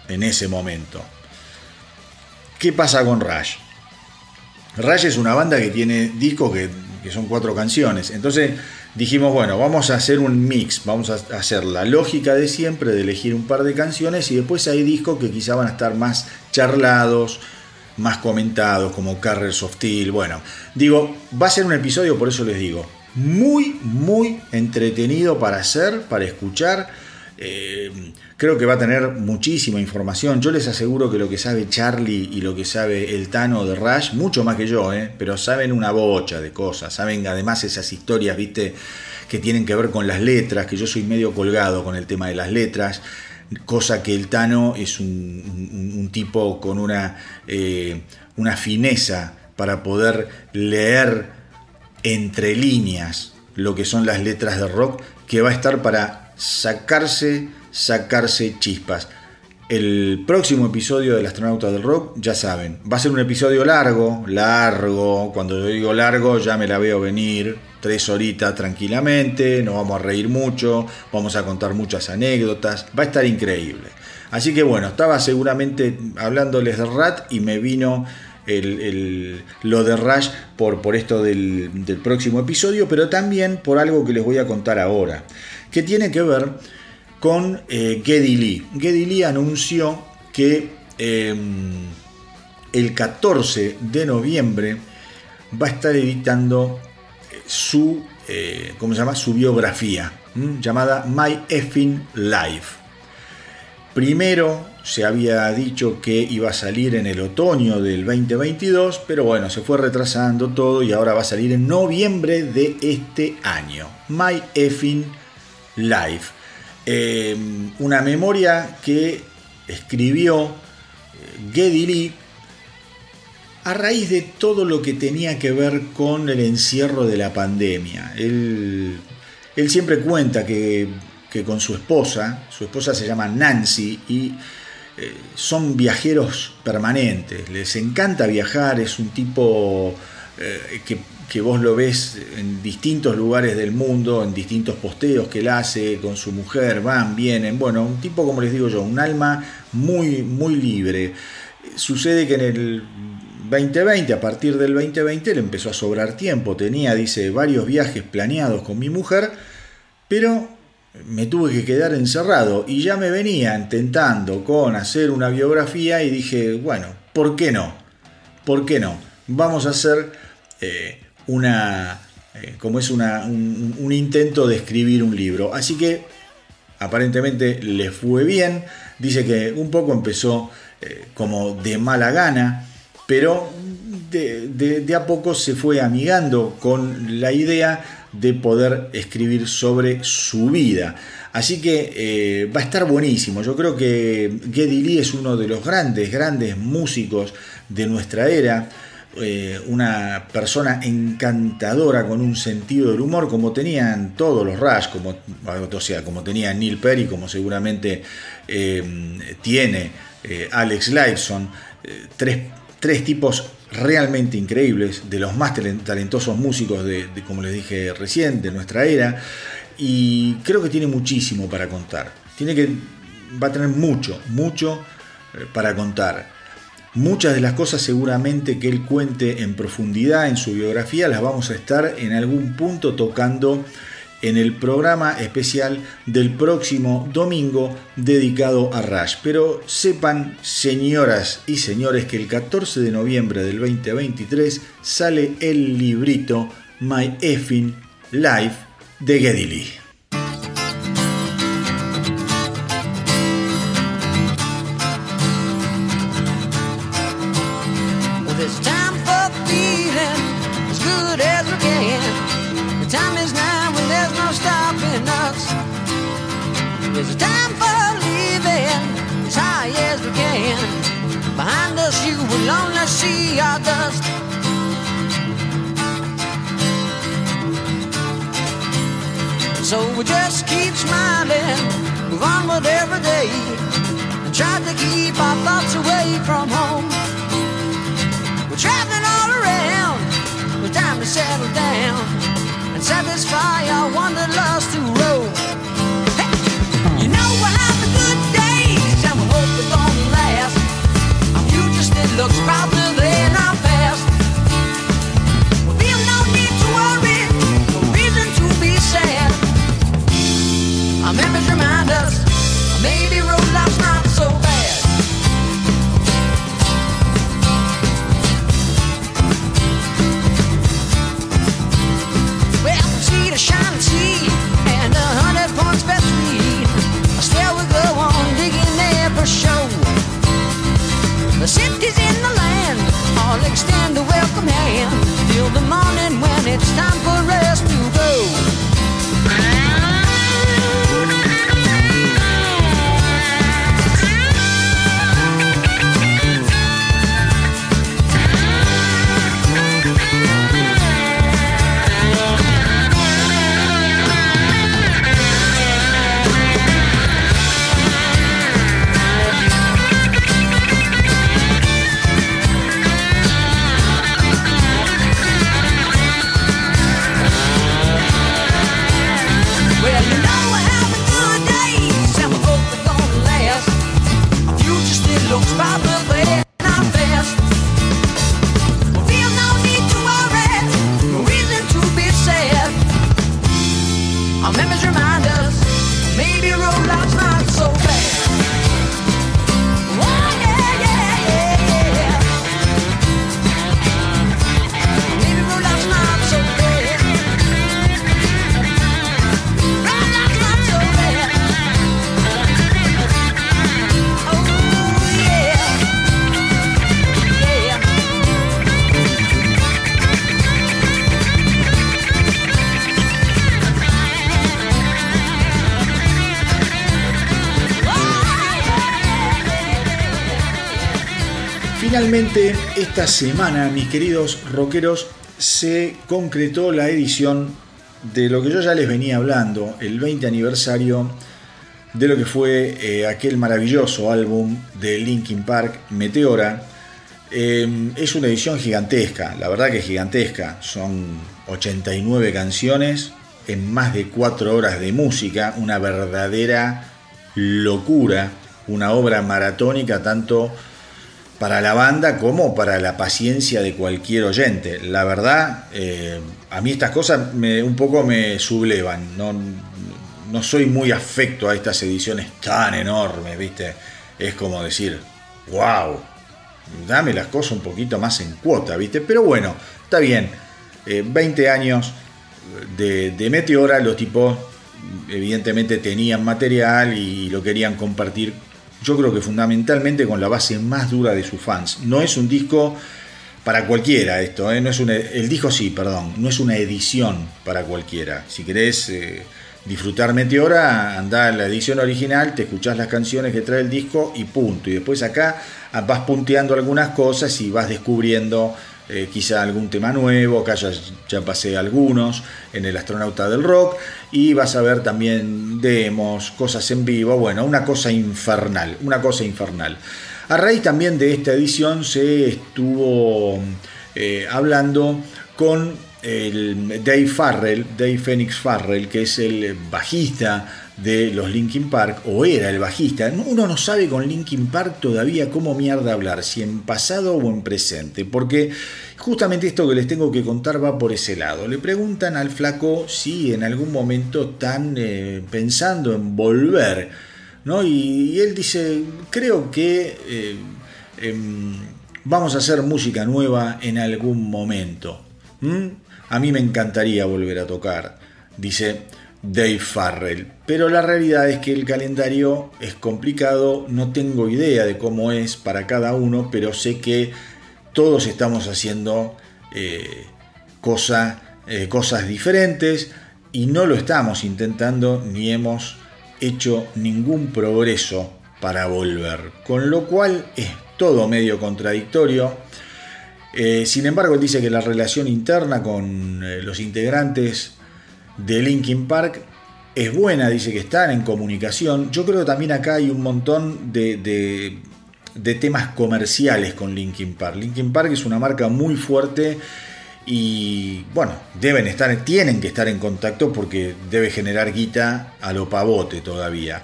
en ese momento. ¿Qué pasa con Rush? Rush es una banda que tiene discos que, son cuatro canciones, entonces dijimos, bueno, vamos a hacer un mix, vamos a hacer la lógica de siempre de elegir un par de canciones y después hay discos que quizá van a estar más charlados, más comentados, como Carriers of Steel. Bueno, digo, va a ser un episodio, por eso les digo, muy, muy entretenido para hacer, para escuchar. Eh, creo que va a tener muchísima información. Yo les aseguro que lo que sabe Charlie y lo que sabe el Tano de Rush, mucho más que yo, eh, pero saben una bocha de cosas. Saben además esas historias, viste, que tienen que ver con las letras, que yo soy medio colgado con el tema de las letras cosa que el Tano es un, tipo con una, eh, una fineza para poder leer entre líneas lo que son las letras de rock, que va a estar para sacarse, sacarse chispas. El próximo episodio del Astronauta del Rock, ya saben, va a ser un episodio largo, largo, cuando yo digo largo ya me la veo venir, tres horitas tranquilamente, nos vamos a reír mucho, vamos a contar muchas anécdotas, va a estar increíble. Así que bueno, estaba seguramente hablándoles de Rat y me vino lo de Rush por, por esto del, próximo episodio, pero también por algo que les voy a contar ahora, que tiene que ver con eh, Geddy Lee. Geddy Lee anunció que em, el 14 de noviembre va a estar editando eh, su, eh, ¿cómo se llama? su biografía, llamada My Effing Life. Primero se había dicho que iba a salir en el otoño del 2022, pero bueno, se fue retrasando todo y ahora va a salir en noviembre de este año. My Effing Life. Em, una memoria que escribió eh, Geddy Lee a raíz de todo lo que tenía que ver con el encierro de la pandemia. Él, siempre cuenta que, con su esposa, su esposa se llama Nancy y eh, son viajeros permanentes, les encanta viajar, es un tipo eh, que que vos lo ves en distintos lugares del mundo, en distintos posteos que él hace con su mujer, van, vienen, bueno, un tipo, como les digo yo, un alma muy, muy libre. Sucede que en el 2020, a partir del 2020, le empezó a sobrar tiempo, tenía, dice, varios viajes planeados con mi mujer, pero me tuve que quedar encerrado y ya me venía intentando con hacer una biografía y dije, bueno, ¿por qué no? ¿Por qué no? Vamos a hacer... Eh, una, eh, como es una, un, intento de escribir un libro. Así que aparentemente le fue bien. Dice que un poco empezó eh, como de mala gana, pero de, a poco se fue amigando con la idea de poder escribir sobre su vida. Así que eh, va a estar buenísimo. Yo creo que Geddy Lee es uno de los grandes, grandes músicos de nuestra era. Eh, una persona encantadora con un sentido del humor como tenían todos los Rush, como, o sea, como tenía Neil Perry, como seguramente eh, tiene eh, Alex Lifeson, tres, tipos realmente increíbles, de los más talentosos músicos de, como les dije recién, de nuestra era, y creo que tiene muchísimo para contar. Tiene que, va a tener mucho, mucho para contar. Muchas de las cosas seguramente que él cuente en profundidad en su biografía las vamos a estar en algún punto tocando en el programa especial del próximo domingo dedicado a Rush. Pero sepan, señoras y señores, que el 14 de noviembre del 2023 sale el librito My Effing Life de Geddy Lee. A time for living as high as we can. Behind us, you will only see our dust. So we just keep smiling, move onward every day, and try to keep our thoughts away from home. We're traveling all around. It's time to settle down and satisfy our wanderlust to roam. Looks than our past. No need to worry, no reason to be sad. Our memories remind us maybe road life's not so bad. To shining sea and a hundred. Still we go on digging there for show. The the time Finalmente, esta semana, mis queridos rockeros, se concretó la edición de lo que yo ya les venía hablando, el 20 aniversario de lo que fue eh, aquel maravilloso álbum de Linkin Park, Meteora. Eh, es una edición gigantesca, la verdad que gigantesca. Son 89 canciones en más de 4 horas de música, una verdadera locura, una obra maratónica tanto para la banda como para la paciencia de cualquier oyente. La verdad, eh, a mí estas cosas me, un poco me sublevan. No, no soy muy afecto a estas ediciones tan enormes, ¿viste? Es como decir, wow, dame las cosas un poquito más en cuota, ¿viste? Pero bueno, está bien. Eh, 20 años de, de Meteora, los tipos evidentemente tenían material y lo querían compartir yo creo que fundamentalmente con la base más dura de sus fans. No es un disco para cualquiera esto, ¿eh? no es una, el disco sí, perdón, no es una edición para cualquiera. Si querés eh, disfrutar Meteora, anda a la edición original, te escuchás las canciones que trae el disco y punto. Y después acá vas punteando algunas cosas y vas descubriendo eh, quizá algún tema nuevo, acá ya, ya, pasé algunos en el astronauta del rock, y vas a ver también demos, cosas en vivo, bueno, una cosa infernal, una cosa infernal. A raíz también de esta edición se estuvo eh, hablando con el Dave Farrell, Dave Phoenix Farrell, que es el bajista de los Linkin Park, o era el bajista. Uno no sabe con Linkin Park todavía cómo mierda hablar, si en pasado o en presente, porque justamente esto que les tengo que contar va por ese lado. Le preguntan al flaco si en algún momento están eh, pensando en volver, ¿no? Y, él dice, creo que eh, em, vamos a hacer música nueva en algún momento. A mí me encantaría volver a tocar, dice Dave Farrell. Pero la realidad es que el calendario es complicado, no tengo idea de cómo es para cada uno, pero sé que todos estamos haciendo eh, eh, cosas diferentes y no lo estamos intentando ni hemos hecho ningún progreso para volver. Con lo cual es todo medio contradictorio. Eh, sin embargo, él dice que la relación interna con los integrantes de Linkin Park es buena, dice que están en comunicación. Yo creo que también acá hay un montón de, temas comerciales con Linkin Park. Linkin Park es una marca muy fuerte y bueno, deben estar, tienen que estar en contacto porque debe generar guita a lo pavote todavía.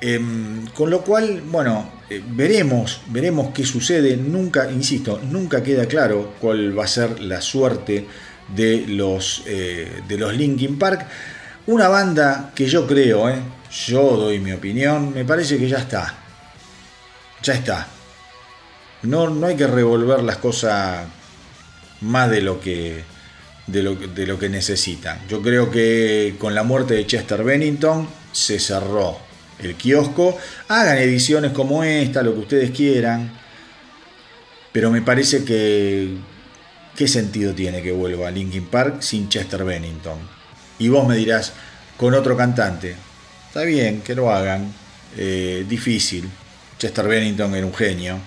Em, con lo cual, bueno, eh, veremos, veremos qué sucede. Nunca, insisto, nunca queda claro cuál va a ser la suerte de los, eh, de los Linkin Park. Una banda que yo creo, eh, yo doy mi opinión, me parece que ya está. Ya está. No, no hay que revolver las cosas más de lo que de lo, de lo que necesitan. Yo creo que con la muerte de Chester Bennington se cerró el kiosco. Hagan ediciones como esta, lo que ustedes quieran. Pero me parece que ¿qué sentido tiene que vuelva a Linkin Park sin Chester Bennington? Y vos me dirás, con otro cantante. Está bien que lo hagan, eh, difícil. Chester Bennington era un genio.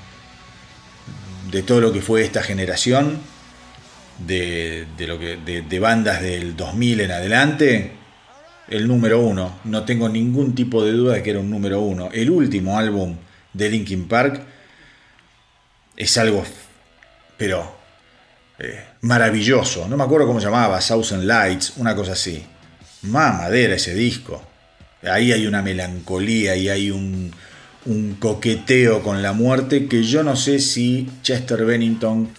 De todo lo que fue esta generación, de, lo que, de, bandas del 2000 en adelante, el número uno. No tengo ningún tipo de duda de que era un número uno. El último álbum de Linkin Park es algo, pero maravilloso. No me acuerdo cómo llamaba, Thousand Lights, una cosa así. Más madera ese disco. Ahí hay una melancolía y hay un, un coqueteo con la muerte que yo no sé si Chester Bennington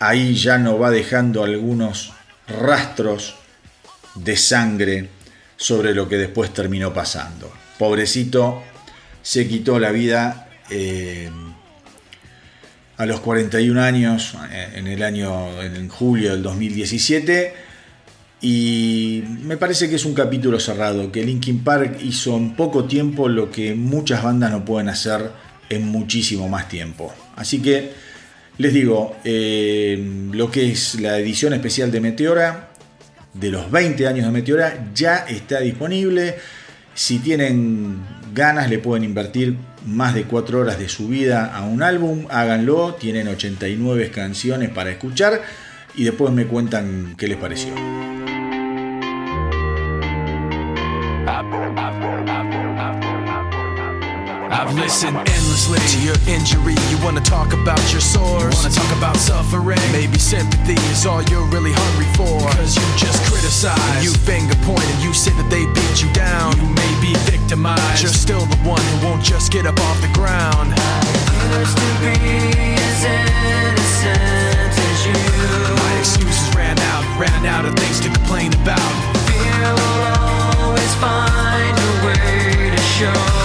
ahí ya no va dejando algunos rastros de sangre sobre lo que después terminó pasando. Pobrecito, se quitó la vida eh, a los 41 años, eh, en el año, en julio del 2017. Y me parece que es un capítulo cerrado, que Linkin Park hizo en poco tiempo lo que muchas bandas no pueden hacer en muchísimo más tiempo. Así que les digo, eh, lo que es la edición especial de Meteora, de los 20 años de Meteora, ya está disponible. Si tienen ganas, le pueden invertir más de 4 horas de su vida a un álbum, háganlo, tienen 89 canciones para escuchar y después me cuentan qué les pareció. I've endlessly to your injury. You wanna talk about your sores? Wanna talk about suffering? Maybe sympathy is all you're really hungry for. Cause you just criticize, you finger point, and you say that they beat you down. You may be victimized, you're still the one who won't just get up off the ground. Used to be as innocent as you. My excuses ran out, ran out of things to complain about. Fear will always find a way to show.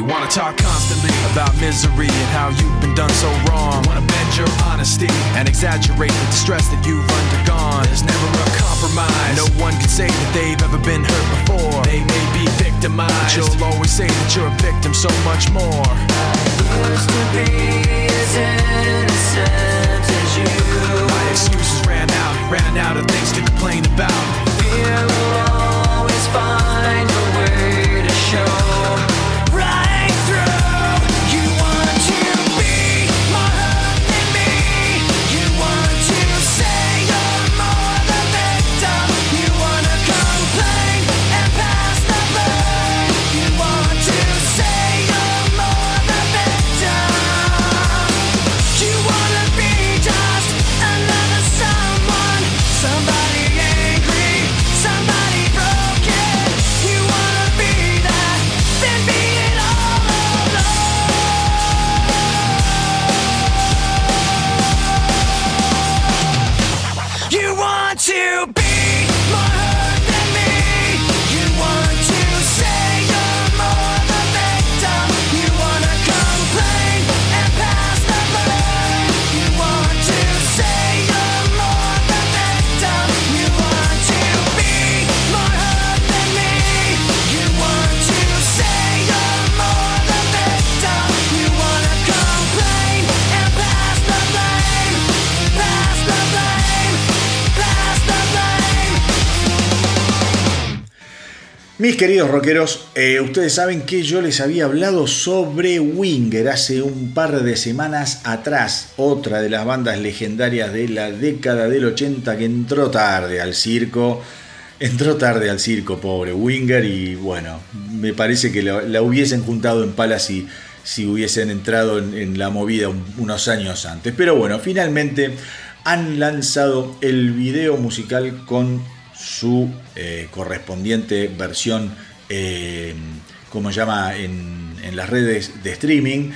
You wanna talk constantly about misery and how you've been done so wrong. Wanna bend your honesty and exaggerate the distress that you've undergone. There's never a compromise. No one can say that they've ever been hurt before. They may be victimized. But you'll always say that you're a victim so much more. Used to be as innocent as you. My excuses ran out, ran out of things to complain about. Mis queridos rockeros, eh, ustedes saben que yo les había hablado sobre Winger hace un par de semanas atrás, otra de las bandas legendarias de la década del 80 que entró tarde al circo. Entró tarde al circo, pobre Winger, y bueno, me parece que la, hubiesen juntado en palas si, si hubiesen entrado en, la movida un- unos años antes. Pero bueno, finalmente han lanzado el video musical con su eh, correspondiente versión, eh, como llama en, las redes de streaming,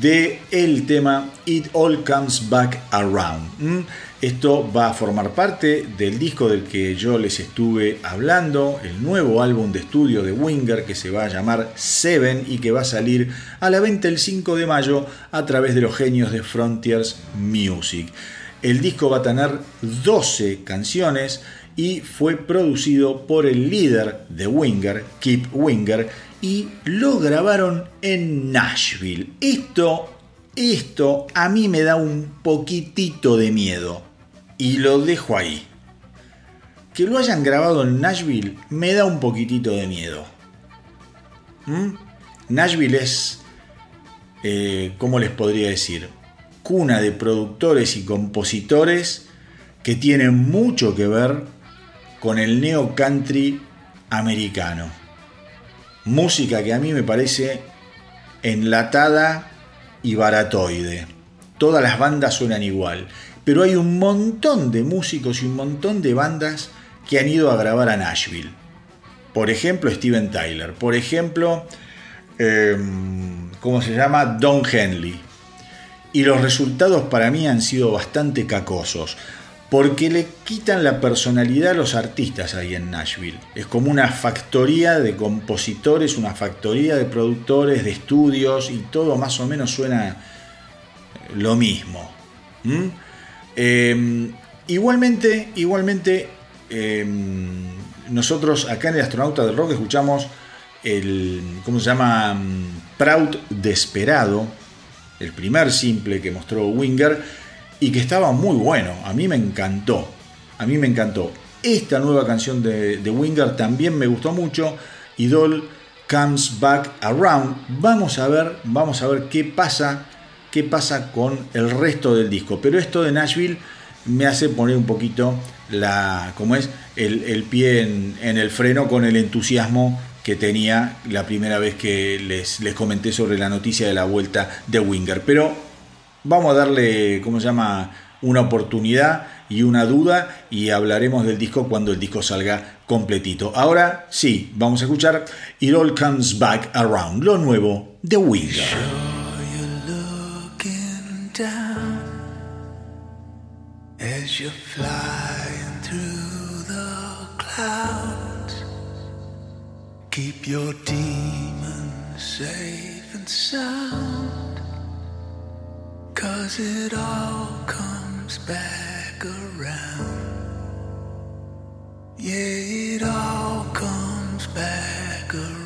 de el tema It All Comes Back Around. Esto va a formar parte del disco del que yo les estuve hablando, el nuevo álbum de estudio de Winger que se va a llamar Seven y que va a salir a la venta el 5 de mayo a través de los genios de Frontiers Music. El disco va a tener 12 canciones y fue producido por el líder de Winger, Kip Winger, y lo grabaron en Nashville. Esto, esto a mí me da un poquitito de miedo y lo dejo ahí. Que lo hayan grabado en Nashville me da un poquitito de miedo. ¿Mm? Nashville es, eh, ¿cómo les podría decir? Cuna de productores y compositores que tienen mucho que ver con el neo country americano. Música que a mí me parece enlatada y baratoide. Todas las bandas suenan igual, pero hay un montón de músicos y un montón de bandas que han ido a grabar a Nashville. Por ejemplo, Steven Tyler. Por ejemplo, eh, ¿cómo se llama? Don Henley. Y los resultados para mí han sido bastante cacosos. Porque le quitan la personalidad a los artistas ahí en Nashville. Es como una factoría de compositores, una factoría de productores, de estudios y todo más o menos suena lo mismo. ¿Mm? Eh, igualmente, igualmente, eh, nosotros acá en el Astronauta del Rock escuchamos el, ¿cómo se llama? Proud Desperado, el primer simple que mostró Winger y que estaba muy bueno. A mí me encantó. A mí me encantó. Esta nueva canción de, de Winger también me gustó mucho. Idol Comes Back Around. Vamos a ver, vamos a ver qué pasa, qué pasa con el resto del disco. Pero esto de Nashville me hace poner un poquito la, ¿cómo es? El, pie en, en el freno con el entusiasmo que tenía la primera vez que les, les comenté sobre la noticia de la vuelta de Winger. Pero vamos a darle, ¿cómo se llama? Una oportunidad y una duda y hablaremos del disco cuando el disco salga completito. Ahora sí, vamos a escuchar It All Comes Back Around, lo nuevo de Winger. Keep your demons safe and sound, cause it all comes back around. Yeah, it all comes back around.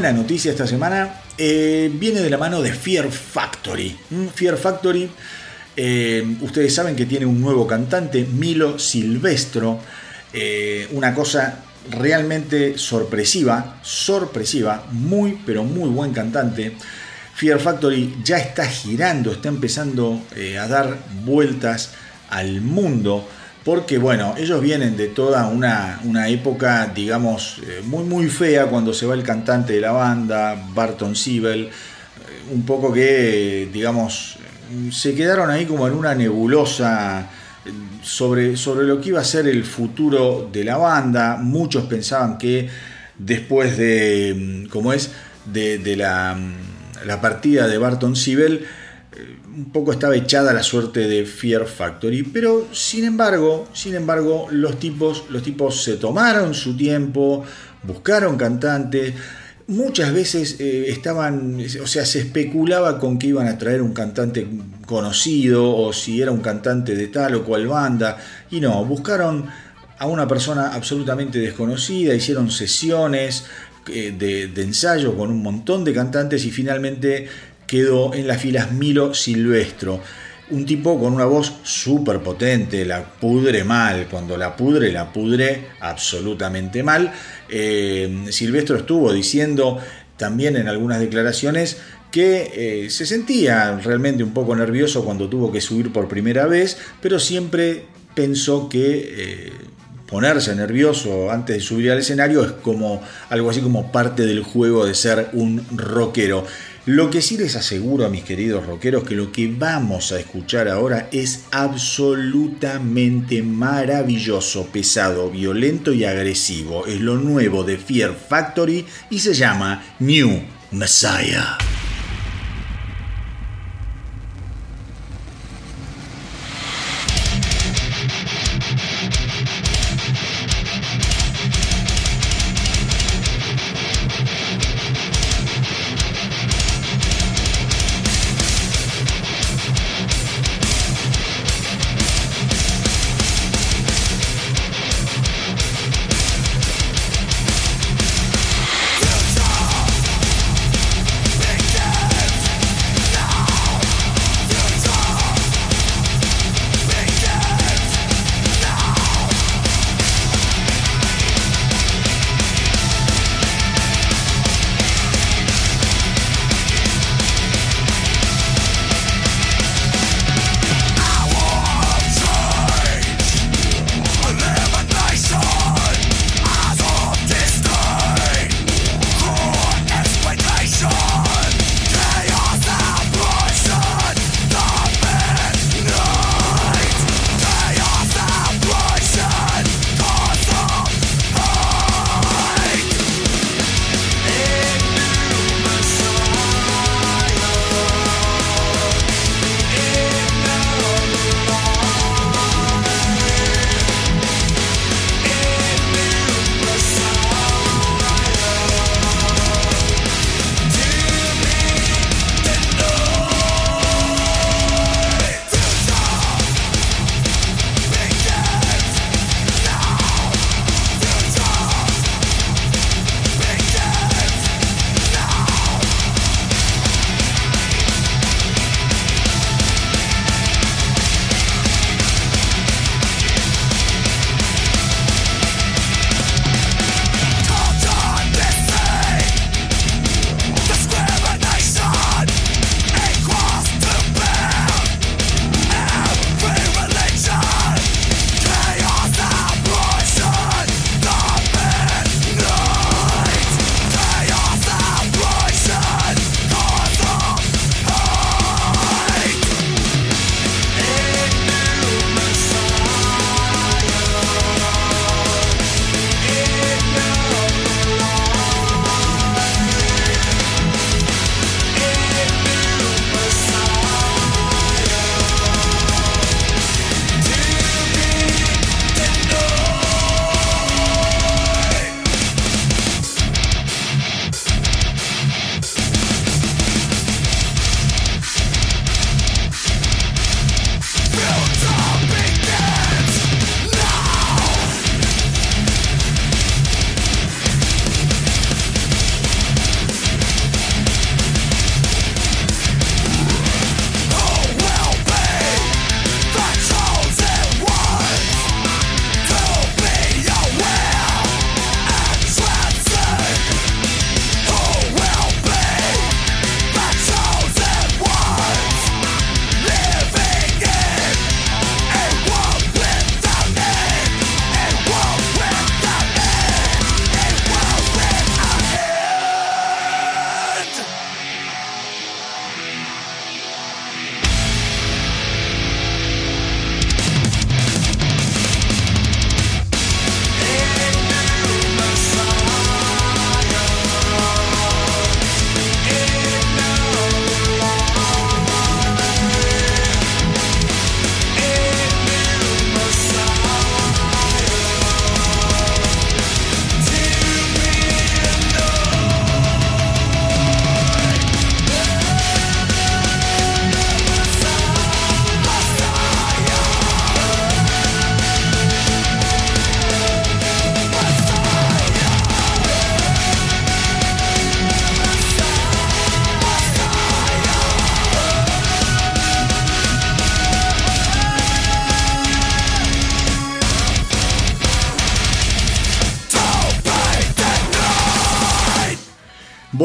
buena noticia esta semana eh, viene de la mano de Fear Factory. Mm, Fear Factory, eh, ustedes saben que tiene un nuevo cantante, Milo Silvestro, eh, una cosa realmente sorpresiva, sorpresiva, muy pero muy buen cantante. Fear Factory ya está girando, está empezando a dar vueltas al mundo porque bueno, ellos vienen de toda una, una época, digamos, eh, muy muy fea cuando se va el cantante de la banda, Barton Siebel, eh, un poco que, digamos, se quedaron ahí como en una nebulosa sobre, sobre lo que iba a ser el futuro de la banda. Muchos pensaban que después de, como es, de, la, la, partida de Barton Sibel, un poco estaba echada la suerte de Fear Factory, pero sin embargo, sin embargo, los tipos, los tipos se tomaron su tiempo, buscaron cantantes, muchas veces eh, estaban, o sea, se especulaba con que iban a traer un cantante conocido o si era un cantante de tal o cual banda, y no, buscaron a una persona absolutamente desconocida, hicieron sesiones eh, de, de ensayo con un montón de cantantes y finalmente quedó en las filas Milo Silvestro un tipo con una voz súper potente, la pudre mal, cuando la pudre, la pudre absolutamente mal. Eh, Silvestro estuvo diciendo también en algunas declaraciones que eh, se sentía realmente un poco nervioso cuando tuvo que subir por primera vez, pero siempre pensó que eh, ponerse nervioso antes de subir al escenario es como algo así como parte del juego de ser un rockero. Lo que sí les aseguro a mis queridos rockeros que lo que vamos a escuchar ahora es absolutamente maravilloso, pesado, violento y agresivo. Es lo nuevo de Fear Factory y se llama New Messiah.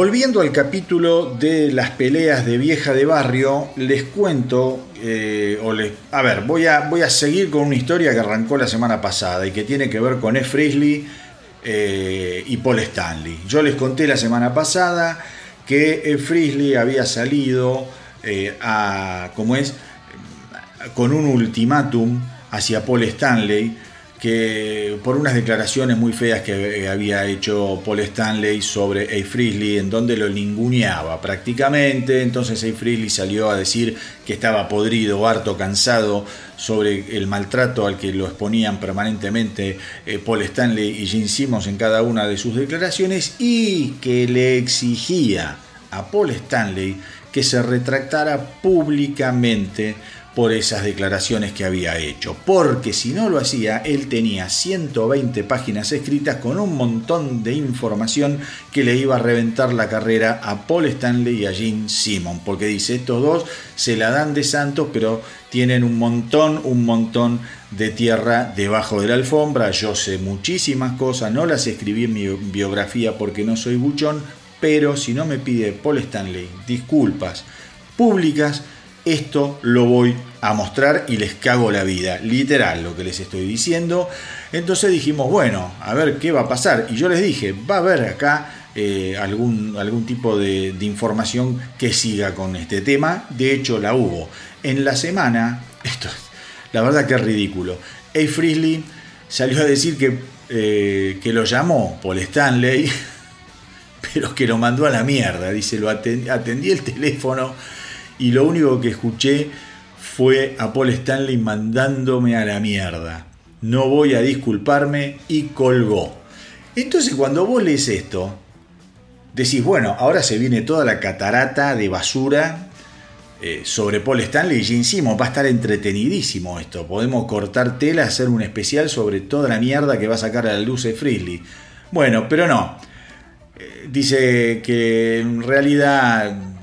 Volviendo al capítulo de las peleas de vieja de barrio, les cuento, eh, o a ver, voy a, voy a seguir con una historia que arrancó la semana pasada y que tiene que ver con F. Frisley eh, y Paul Stanley. Yo les conté la semana pasada que F. Frisley había salido eh, a, como es, con un ultimátum hacia Paul Stanley que por unas declaraciones muy feas que había hecho Paul Stanley sobre A. Frisley, en donde lo ninguneaba prácticamente. Entonces A. Frisley salió a decir que estaba podrido, harto, cansado sobre el maltrato al que lo exponían permanentemente eh, Paul Stanley y Gene Simmons en cada una de sus declaraciones y que le exigía a Paul Stanley que se retractara públicamente por esas declaraciones que había hecho, porque si no lo hacía, él tenía 120 páginas escritas con un montón de información que le iba a reventar la carrera a Paul Stanley y a Gene Simon, porque dice, estos dos se la dan de santos, pero tienen un montón, un montón de tierra debajo de la alfombra, yo sé muchísimas cosas, no las escribí en mi biografía porque no soy buchón, pero si no me pide Paul Stanley disculpas públicas, esto lo voy a mostrar y les cago la vida, literal lo que les estoy diciendo. Entonces dijimos, bueno, a ver qué va a pasar. Y yo les dije, va a haber acá eh, algún, algún tipo de, información que siga con este tema. De hecho, la hubo. En la semana, esto la verdad que es ridículo. A. Frisley salió a decir que, eh, que lo llamó Paul Stanley, pero que lo mandó a la mierda. Dice, lo atendí el teléfono y lo único que escuché fue a Paul Stanley mandándome a la mierda. No voy a disculparme y colgó. Entonces cuando vos lees esto, decís, bueno, ahora se viene toda la catarata de basura eh, sobre Paul Stanley y Gene Simmons. Va a estar entretenidísimo esto. Podemos cortar tela, hacer un especial sobre toda la mierda que va a sacar a la luz de Frizzly. Bueno, pero no. Eh, dice que en realidad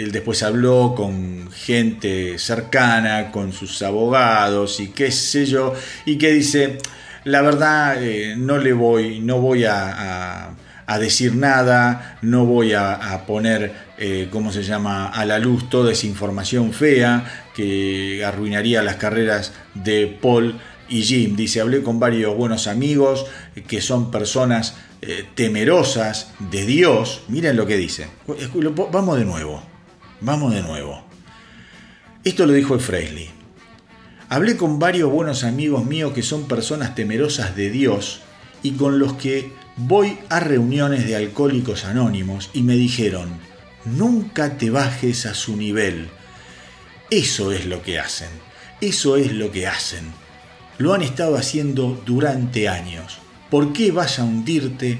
él después habló con gente cercana, con sus abogados y qué sé yo, y que dice, la verdad eh, no le voy, no voy a, decir nada, no voy a, a poner, eh, ¿cómo se llama?, a la luz toda esa información fea que arruinaría las carreras de Paul y Jim. Dice, hablé con varios buenos amigos que son personas eh, temerosas de Dios. Miren lo que dice. Vamos de nuevo. Vamos de nuevo. Esto lo dijo el Fresley. Hablé con varios buenos amigos míos que son personas temerosas de Dios y con los que voy a reuniones de alcohólicos anónimos y me dijeron, nunca te bajes a su nivel. Eso es lo que hacen, eso es lo que hacen. Lo han estado haciendo durante años. ¿Por qué vas a hundirte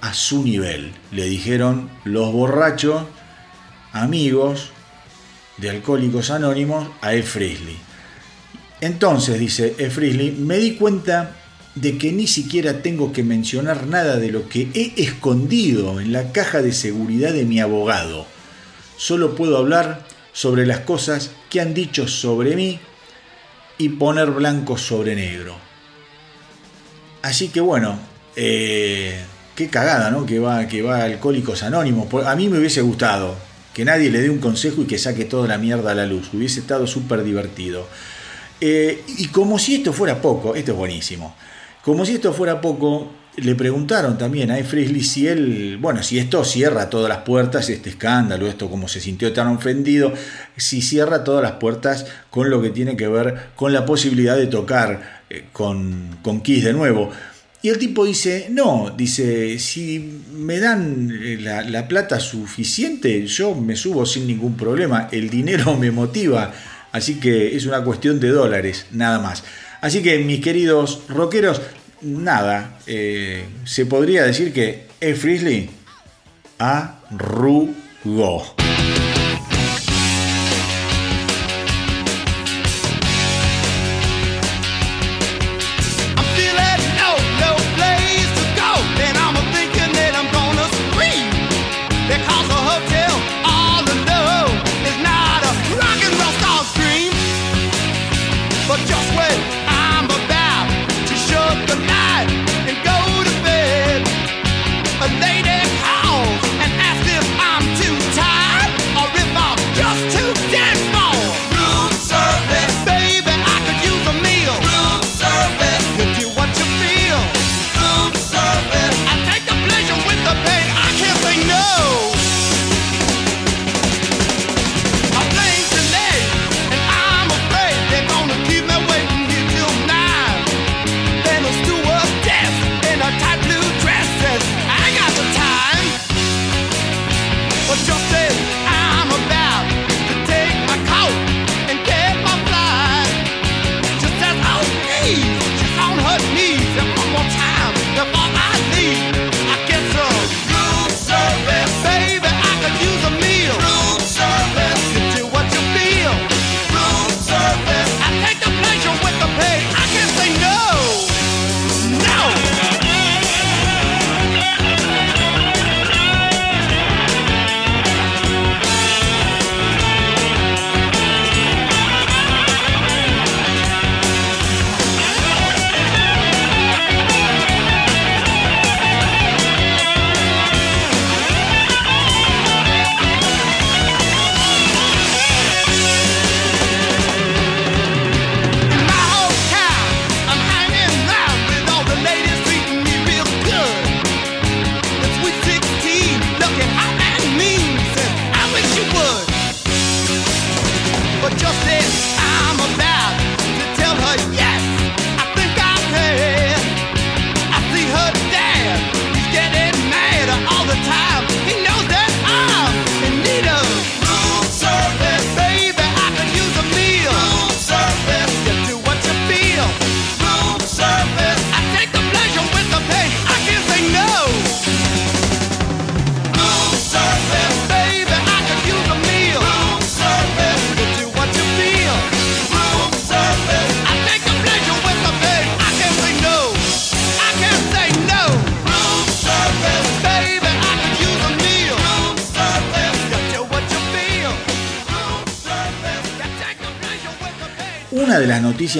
a su nivel? Le dijeron los borrachos amigos de Alcohólicos Anónimos a E. Frisley. Entonces, dice E. Frisley, me di cuenta de que ni siquiera tengo que mencionar nada de lo que he escondido en la caja de seguridad de mi abogado. Solo puedo hablar sobre las cosas que han dicho sobre mí y poner blanco sobre negro. Así que bueno, eh, qué cagada, ¿no? Que va, que va Alcohólicos Anónimos. A mí me hubiese gustado que nadie le dé un consejo y que saque toda la mierda a la luz. Hubiese estado súper divertido. Eh, y como si esto fuera poco, esto es buenísimo. Como si esto fuera poco, le preguntaron también a Frisley si él, bueno, si esto cierra todas las puertas, este escándalo, esto como se sintió tan ofendido, si cierra todas las puertas con lo que tiene que ver con la posibilidad de tocar eh, con, con Kiss de nuevo. Y el tipo dice, no, dice, si me dan eh, la, la, plata suficiente, yo me subo sin ningún problema, el dinero me motiva, así que es una cuestión de dólares, nada más. Así que mis queridos rockeros, nada, eh, se podría decir que E. Frisley arrugó.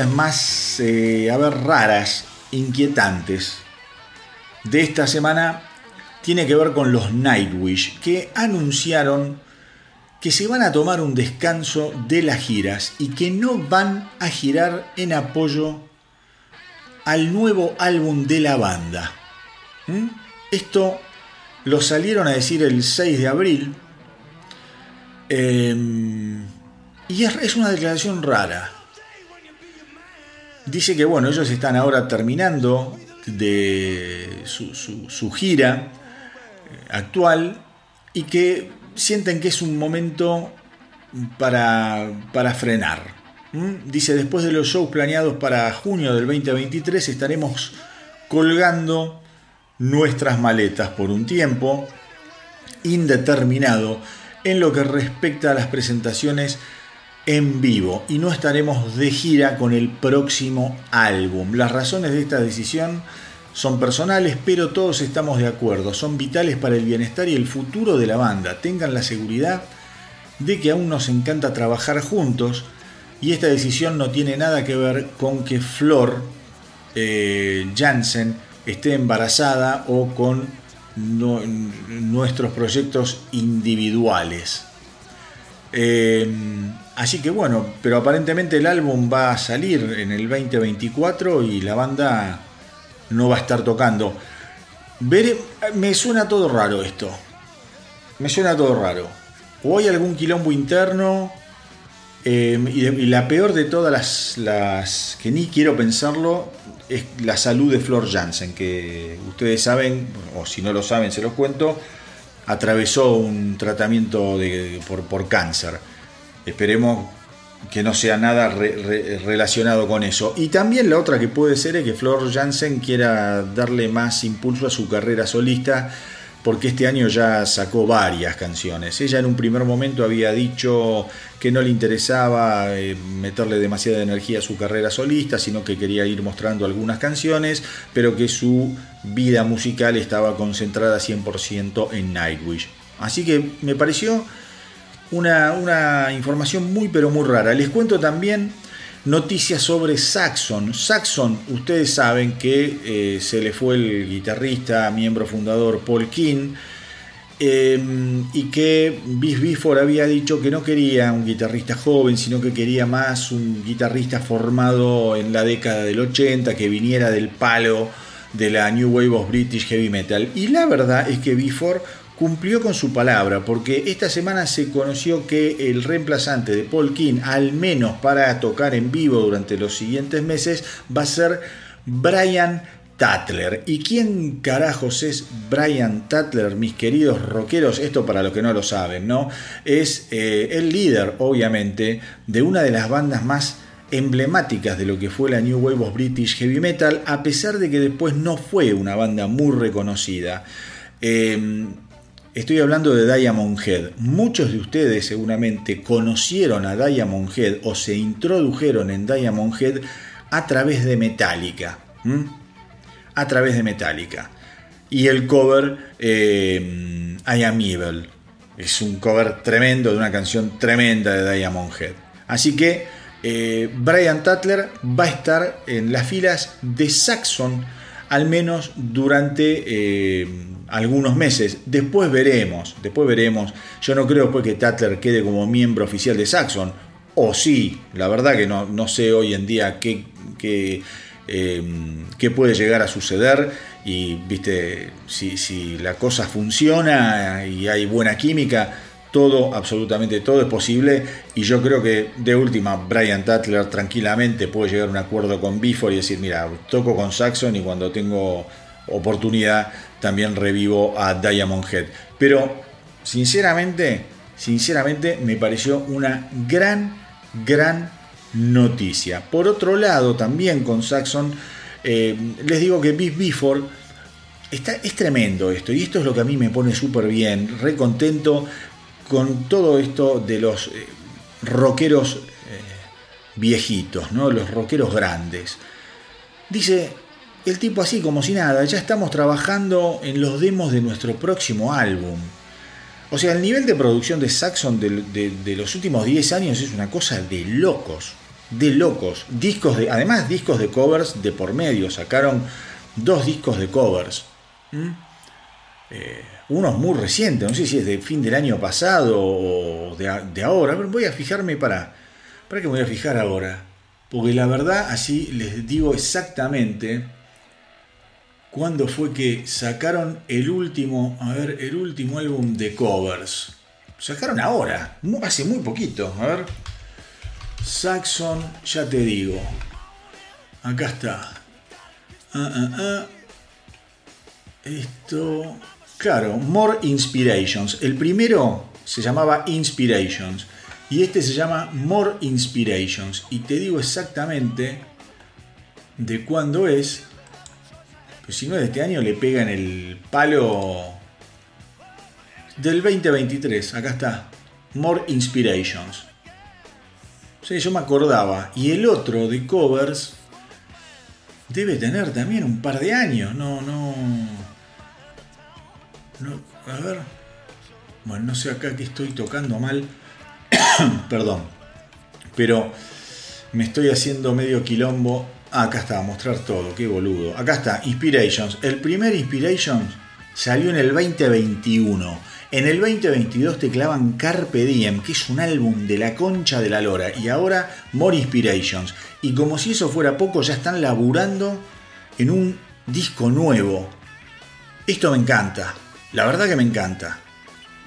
Más, eh, a ver, raras, inquietantes de esta semana tiene que ver con los Nightwish, que anunciaron que se van a tomar un descanso de las giras y que no van a girar en apoyo al nuevo álbum de la banda. ¿Mm? Esto lo salieron a decir el 6 de abril. Eh, y es una declaración rara. Dice que bueno, ellos están ahora terminando de su, gira eh, actual y que sienten que es un momento para, para frenar. Dice, después de los shows planeados para junio del 2023 estaremos colgando nuestras maletas por un tiempo indeterminado en lo que respecta a las presentaciones en vivo y no estaremos de gira con el próximo álbum. Las razones de esta decisión son personales, pero todos estamos de acuerdo, son vitales para el bienestar y el futuro de la banda. Tengan la seguridad de que aún nos encanta trabajar juntos y esta decisión no tiene nada que ver con que Flor eh, Jansen esté embarazada o con nuestros proyectos individuales. Eh, así que bueno, pero aparentemente el álbum va a salir en el 2024 y la banda no va a estar tocando. Me suena todo raro esto. Me suena todo raro. O hay algún quilombo interno. eh, y, la peor de todas las, las que ni quiero pensarlo es la salud de Flor Jansen, que ustedes saben, o si no lo saben se los cuento, atravesó un tratamiento de- por cáncer. Esperemos que no sea nada re- re- relacionado con eso. Y también la otra que puede ser es que Flor Jansen quiera darle más impulso a su carrera solista, porque este año ya sacó varias canciones. Ella en un primer momento había dicho que no le interesaba eh, meterle demasiada energía a su carrera solista, sino que quería ir mostrando algunas canciones, pero que su vida musical estaba concentrada 100% en Nightwish. Así que me pareció una, una información muy pero muy rara. Les cuento también noticias sobre Saxon. Saxon, ustedes saben que eh, se le fue el guitarrista, miembro fundador Paul King, eh, y que Bis Bifford había dicho que no quería un guitarrista joven, sino que quería más un guitarrista formado en la década del 80, que viniera del palo de la New Wave of British Heavy Metal. Y la verdad es que Bifford cumplió con su palabra, porque esta semana se conoció que el reemplazante de Paul King, al menos para tocar en vivo durante los siguientes meses, va a ser Brian Tatler. ¿Y quién carajos es Brian Tatler, mis queridos rockeros? Esto para los que no lo saben, ¿no? Es eh, el líder, obviamente, de una de las bandas más emblemáticas de lo que fue la New Wave of British Heavy Metal, a pesar de que después no fue una banda muy reconocida. Eh, estoy hablando de Diamond Head. Muchos de ustedes seguramente conocieron a Diamond Head o se introdujeron en Diamond Head a través de Metallica. A través de Metallica. Y el cover eh, I Am Evil. Es un cover tremendo de una canción tremenda de Diamond Head. Así que eh, Brian Tatler va a estar en las filas de Saxon al menos durante eh, algunos meses. Después veremos, después veremos. Yo no creo pues que Tatler quede como miembro oficial de Saxon. O sí, la verdad que no, no sé hoy en día qué, eh, qué puede llegar a suceder. Y viste, si, si la cosa funciona y hay buena química, todo, absolutamente todo es posible. Y yo creo que de última, Brian Tatler tranquilamente puede llegar a un acuerdo con Bifor y decir, mira, toco con Saxon y cuando tengo oportunidad también revivo a Diamond Head. Pero, sinceramente, sinceramente me pareció una gran, gran noticia. Por otro lado, también con Saxon, eh, les digo que Biff Bifford está, es tremendo esto, y esto es lo que a mí me pone súper bien, re contento con todo esto de los eh, rockeros eh, viejitos, ¿no? los rockeros grandes. Dice el tipo así como si nada, ya estamos trabajando en los demos de nuestro próximo álbum. O sea, el nivel de producción de Saxon de, los últimos 10 años es una cosa de locos, de locos. Discos de, además discos de covers de por medio, sacaron dos discos de covers. ¿Mm? Eh, uno es muy reciente, no sé si es de fin del año pasado o de, ahora. Ver, voy a fijarme para, para que me voy a fijar ahora. Porque la verdad, así les digo exactamente cuándo fue que sacaron el último, a ver, el último álbum de covers. Sacaron ahora, hace muy poquito. A ver. Saxon, ya te digo. Acá está. Ah, ah, ah. Esto. Claro, More Inspirations. El primero se llamaba Inspirations. Y este se llama More Inspirations. Y te digo exactamente de cuándo es. Pues si no de este año, le pegan el palo del 2023. Acá está. More Inspirations. Sí, yo me acordaba. Y el otro de covers debe tener también un par de años. No, no. No, a ver. Bueno, no sé acá que estoy tocando mal. Perdón. Pero me estoy haciendo medio quilombo. Acá está, mostrar todo, qué boludo. Acá está, Inspirations. El primer Inspirations salió en el 2021. En el 2022 te clavan Carpe Diem, que es un álbum de la concha de la lora. Y ahora More Inspirations. Y como si eso fuera poco, ya están laburando en un disco nuevo. Esto me encanta. La verdad que me encanta.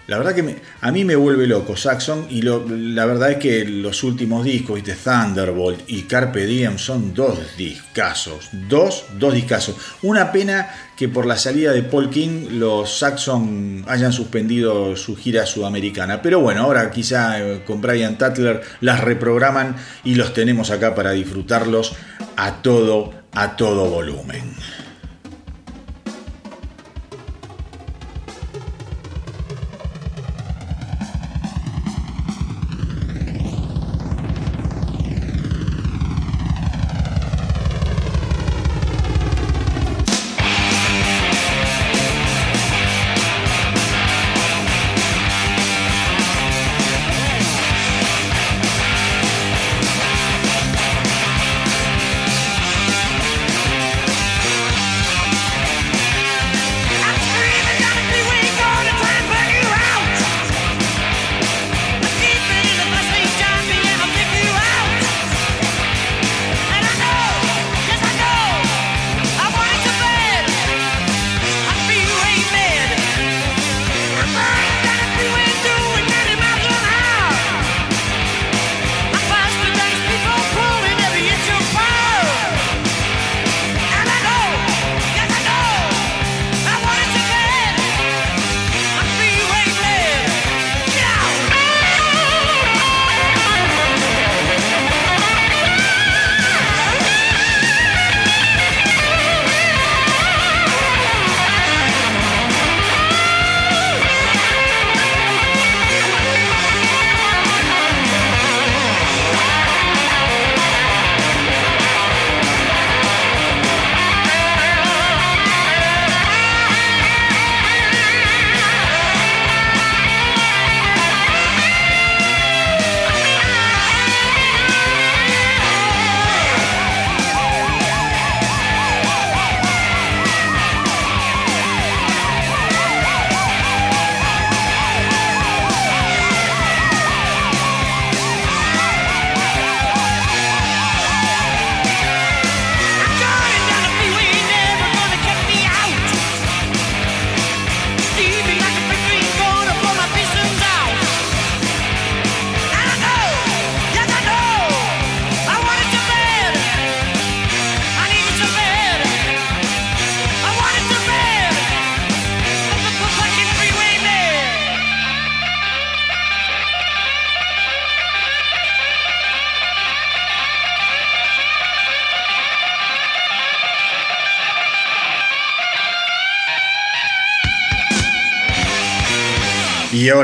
La verdad que a mí me vuelve loco Saxon y lo- la verdad es que los últimos discos, ¿viste? Thunderbolt y Carpe Diem son dos discazos. Dos, dos discazos. Una pena que por la salida de Paul King los Saxon hayan suspendido su gira sudamericana. Pero bueno, ahora quizá eh, con Brian Tatler las reprograman y los tenemos acá para disfrutarlos a todo, a todo volumen.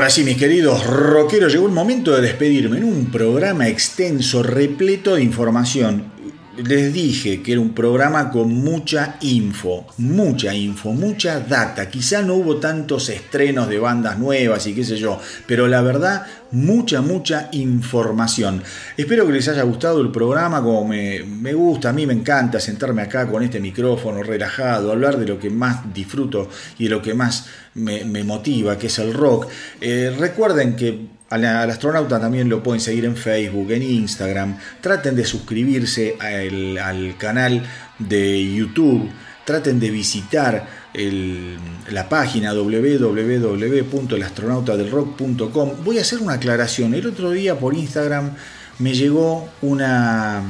Ahora sí, mis queridos rockeros, llegó el momento de despedirme en un programa extenso, repleto de información. Les dije que era un programa con mucha info, mucha info, mucha data. Quizá no hubo tantos estrenos de bandas nuevas y qué sé yo, pero la verdad, mucha, mucha información. Espero que les haya gustado el programa como me, me gusta, a mí me encanta sentarme acá con este micrófono relajado, hablar de lo que más disfruto y de lo que más me, motiva, que es el rock. Eh, recuerden que al, astronauta también lo pueden seguir en Facebook, en Instagram. Traten de suscribirse al, al canal de YouTube. Traten de visitar la página www.elastronautadelrock.com. Voy a hacer una aclaración. El otro día por Instagram me llegó una,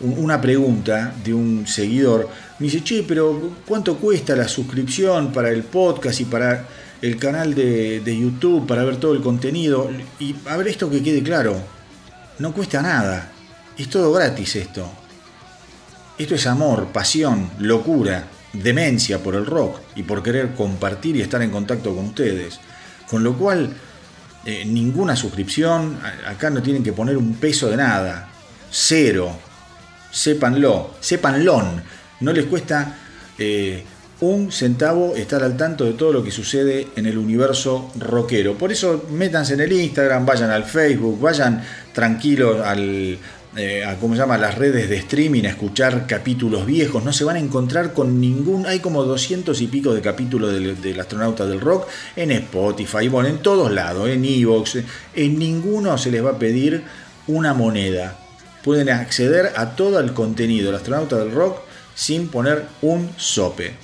un- una pregunta de un seguidor. Me dice, che, pero ¿cuánto cuesta la suscripción para el podcast y para el canal de, de YouTube, para ver todo el contenido? Y a ver esto que quede claro, no cuesta nada. Es todo gratis esto. Esto es amor, pasión, locura, demencia por el rock y por querer compartir y estar en contacto con ustedes. Con lo cual, eh, ninguna suscripción, acá no tienen que poner un peso de nada. Cero. Sépanlo, sépanlo. No les cuesta eh, un centavo estar al tanto de todo lo que sucede en el universo rockero. Por eso métanse en el Instagram, vayan al Facebook, vayan tranquilos al, eh, a ¿cómo se llama? las redes de streaming a escuchar capítulos viejos. No se van a encontrar con ningún. Hay como 200 y pico de capítulos del, astronauta del rock en Spotify, bueno, en todos lados, en Evox. En ninguno se les va a pedir una moneda. Pueden acceder a todo el contenido del astronauta del rock sin poner un sope.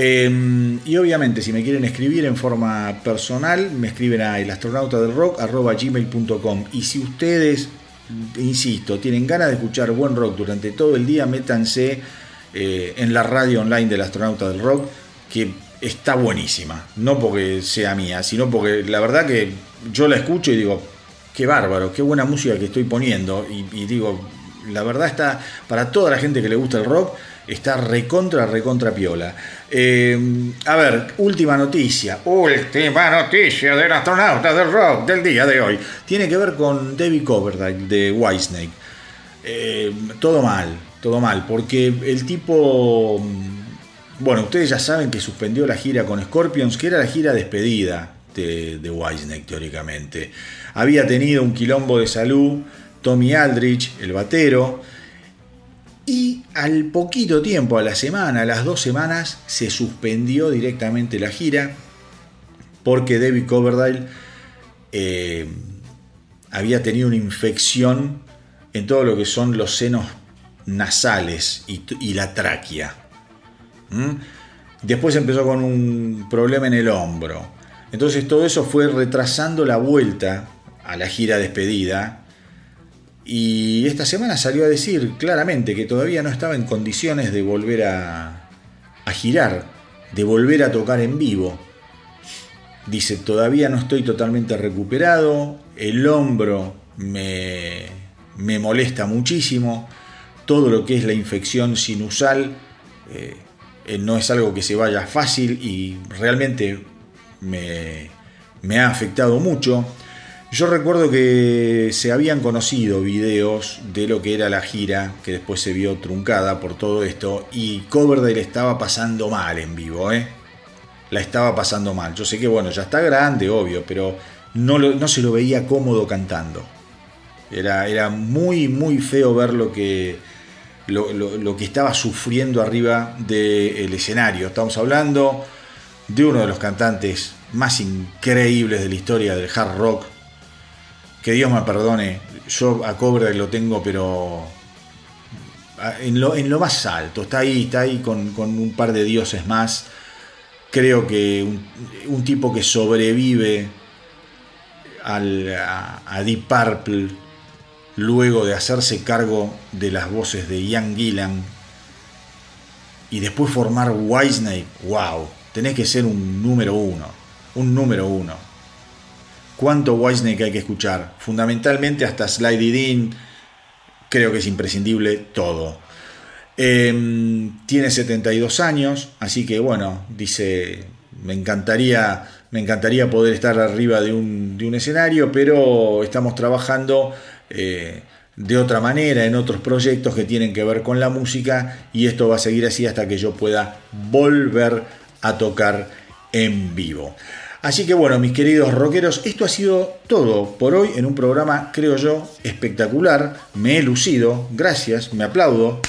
Eh, y obviamente, si me quieren escribir en forma personal, me escriben a elastronautadelrock.gmail.com. Y si ustedes, insisto, tienen ganas de escuchar buen rock durante todo el día, métanse eh, en la radio online del astronauta del rock, que está buenísima. No porque sea mía, sino porque la verdad que yo la escucho y digo, qué bárbaro, qué buena música que estoy poniendo. Y digo, la verdad está, para toda la gente que le gusta el rock, está recontra, recontra piola. Eh, a ver, última noticia. Última noticia del astronauta del rock del día de hoy. Tiene que ver con David Coverdale de Whitesnake. Eh, todo mal, todo mal, porque el tipo, mm, bueno, ustedes ya saben que suspendió la gira con Scorpions, que era la gira despedida de, de Whitesnake, teóricamente. Había tenido un quilombo de salud, Tommy Aldrich, el batero, y al poquito tiempo, a la semana, a las dos semanas, se suspendió directamente la gira, porque David Coverdale eh, había tenido una infección en todo lo que son los senos nasales y, la tráquea. Después empezó con un problema en el hombro. Entonces todo eso fue retrasando la vuelta a la gira despedida. Y esta semana salió a decir claramente que todavía no estaba en condiciones de volver a, a girar, de volver a tocar en vivo. Dice, todavía no estoy totalmente recuperado, el hombro me, me molesta muchísimo, todo lo que es la infección sinusal eh, eh, no es algo que se vaya fácil y realmente me, me ha afectado mucho. Yo recuerdo que se habían conocido videos de lo que era la gira, que después se vio truncada por todo esto, y Coverdale estaba pasando mal en vivo, ¿eh? La estaba pasando mal. Yo sé que, bueno, ya está grande, obvio, pero no, no se lo veía cómodo cantando. Era, era muy, muy feo ver lo que, lo- lo que estaba sufriendo arriba del escenario. Estamos hablando de uno de los cantantes más increíbles de la historia del hard rock. Que Dios me perdone, yo a Cobra lo tengo, pero en lo, en lo más alto. Está ahí, está ahí con, con un par de dioses más. Creo que un, tipo que sobrevive al, a, a Deep Purple luego de hacerse cargo de las voces de Ian Gillan y después formar Whitesnake, wow, tenés que ser un número uno, un número uno. ¿Cuánto Whitesnake hay que escuchar? Fundamentalmente hasta Slide It In, creo que es imprescindible todo. Eh, tiene 72 años, así que bueno, dice, me encantaría Me encantaría poder estar arriba de un, de un escenario, pero estamos trabajando eh, de otra manera en otros proyectos que tienen que ver con la música y esto va a seguir así hasta que yo pueda volver a tocar en vivo. Así que bueno, mis queridos rockeros, esto ha sido todo por hoy en un programa, creo yo, espectacular. Me he lucido, gracias, me aplaudo.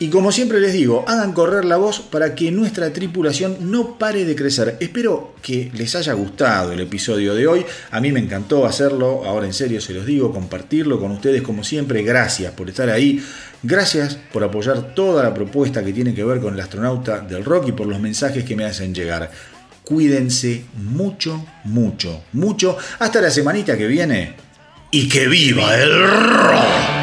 Y como siempre les digo, hagan correr la voz para que nuestra tripulación no pare de crecer. Espero que les haya gustado el episodio de hoy. A mí me encantó hacerlo, ahora en serio se los digo, compartirlo con ustedes como siempre. Gracias por estar ahí. Gracias por apoyar toda la propuesta que tiene que ver con el astronauta del rock y por los mensajes que me hacen llegar. Cuídense mucho, mucho, mucho. Hasta la semanita que viene. Y que viva el rock.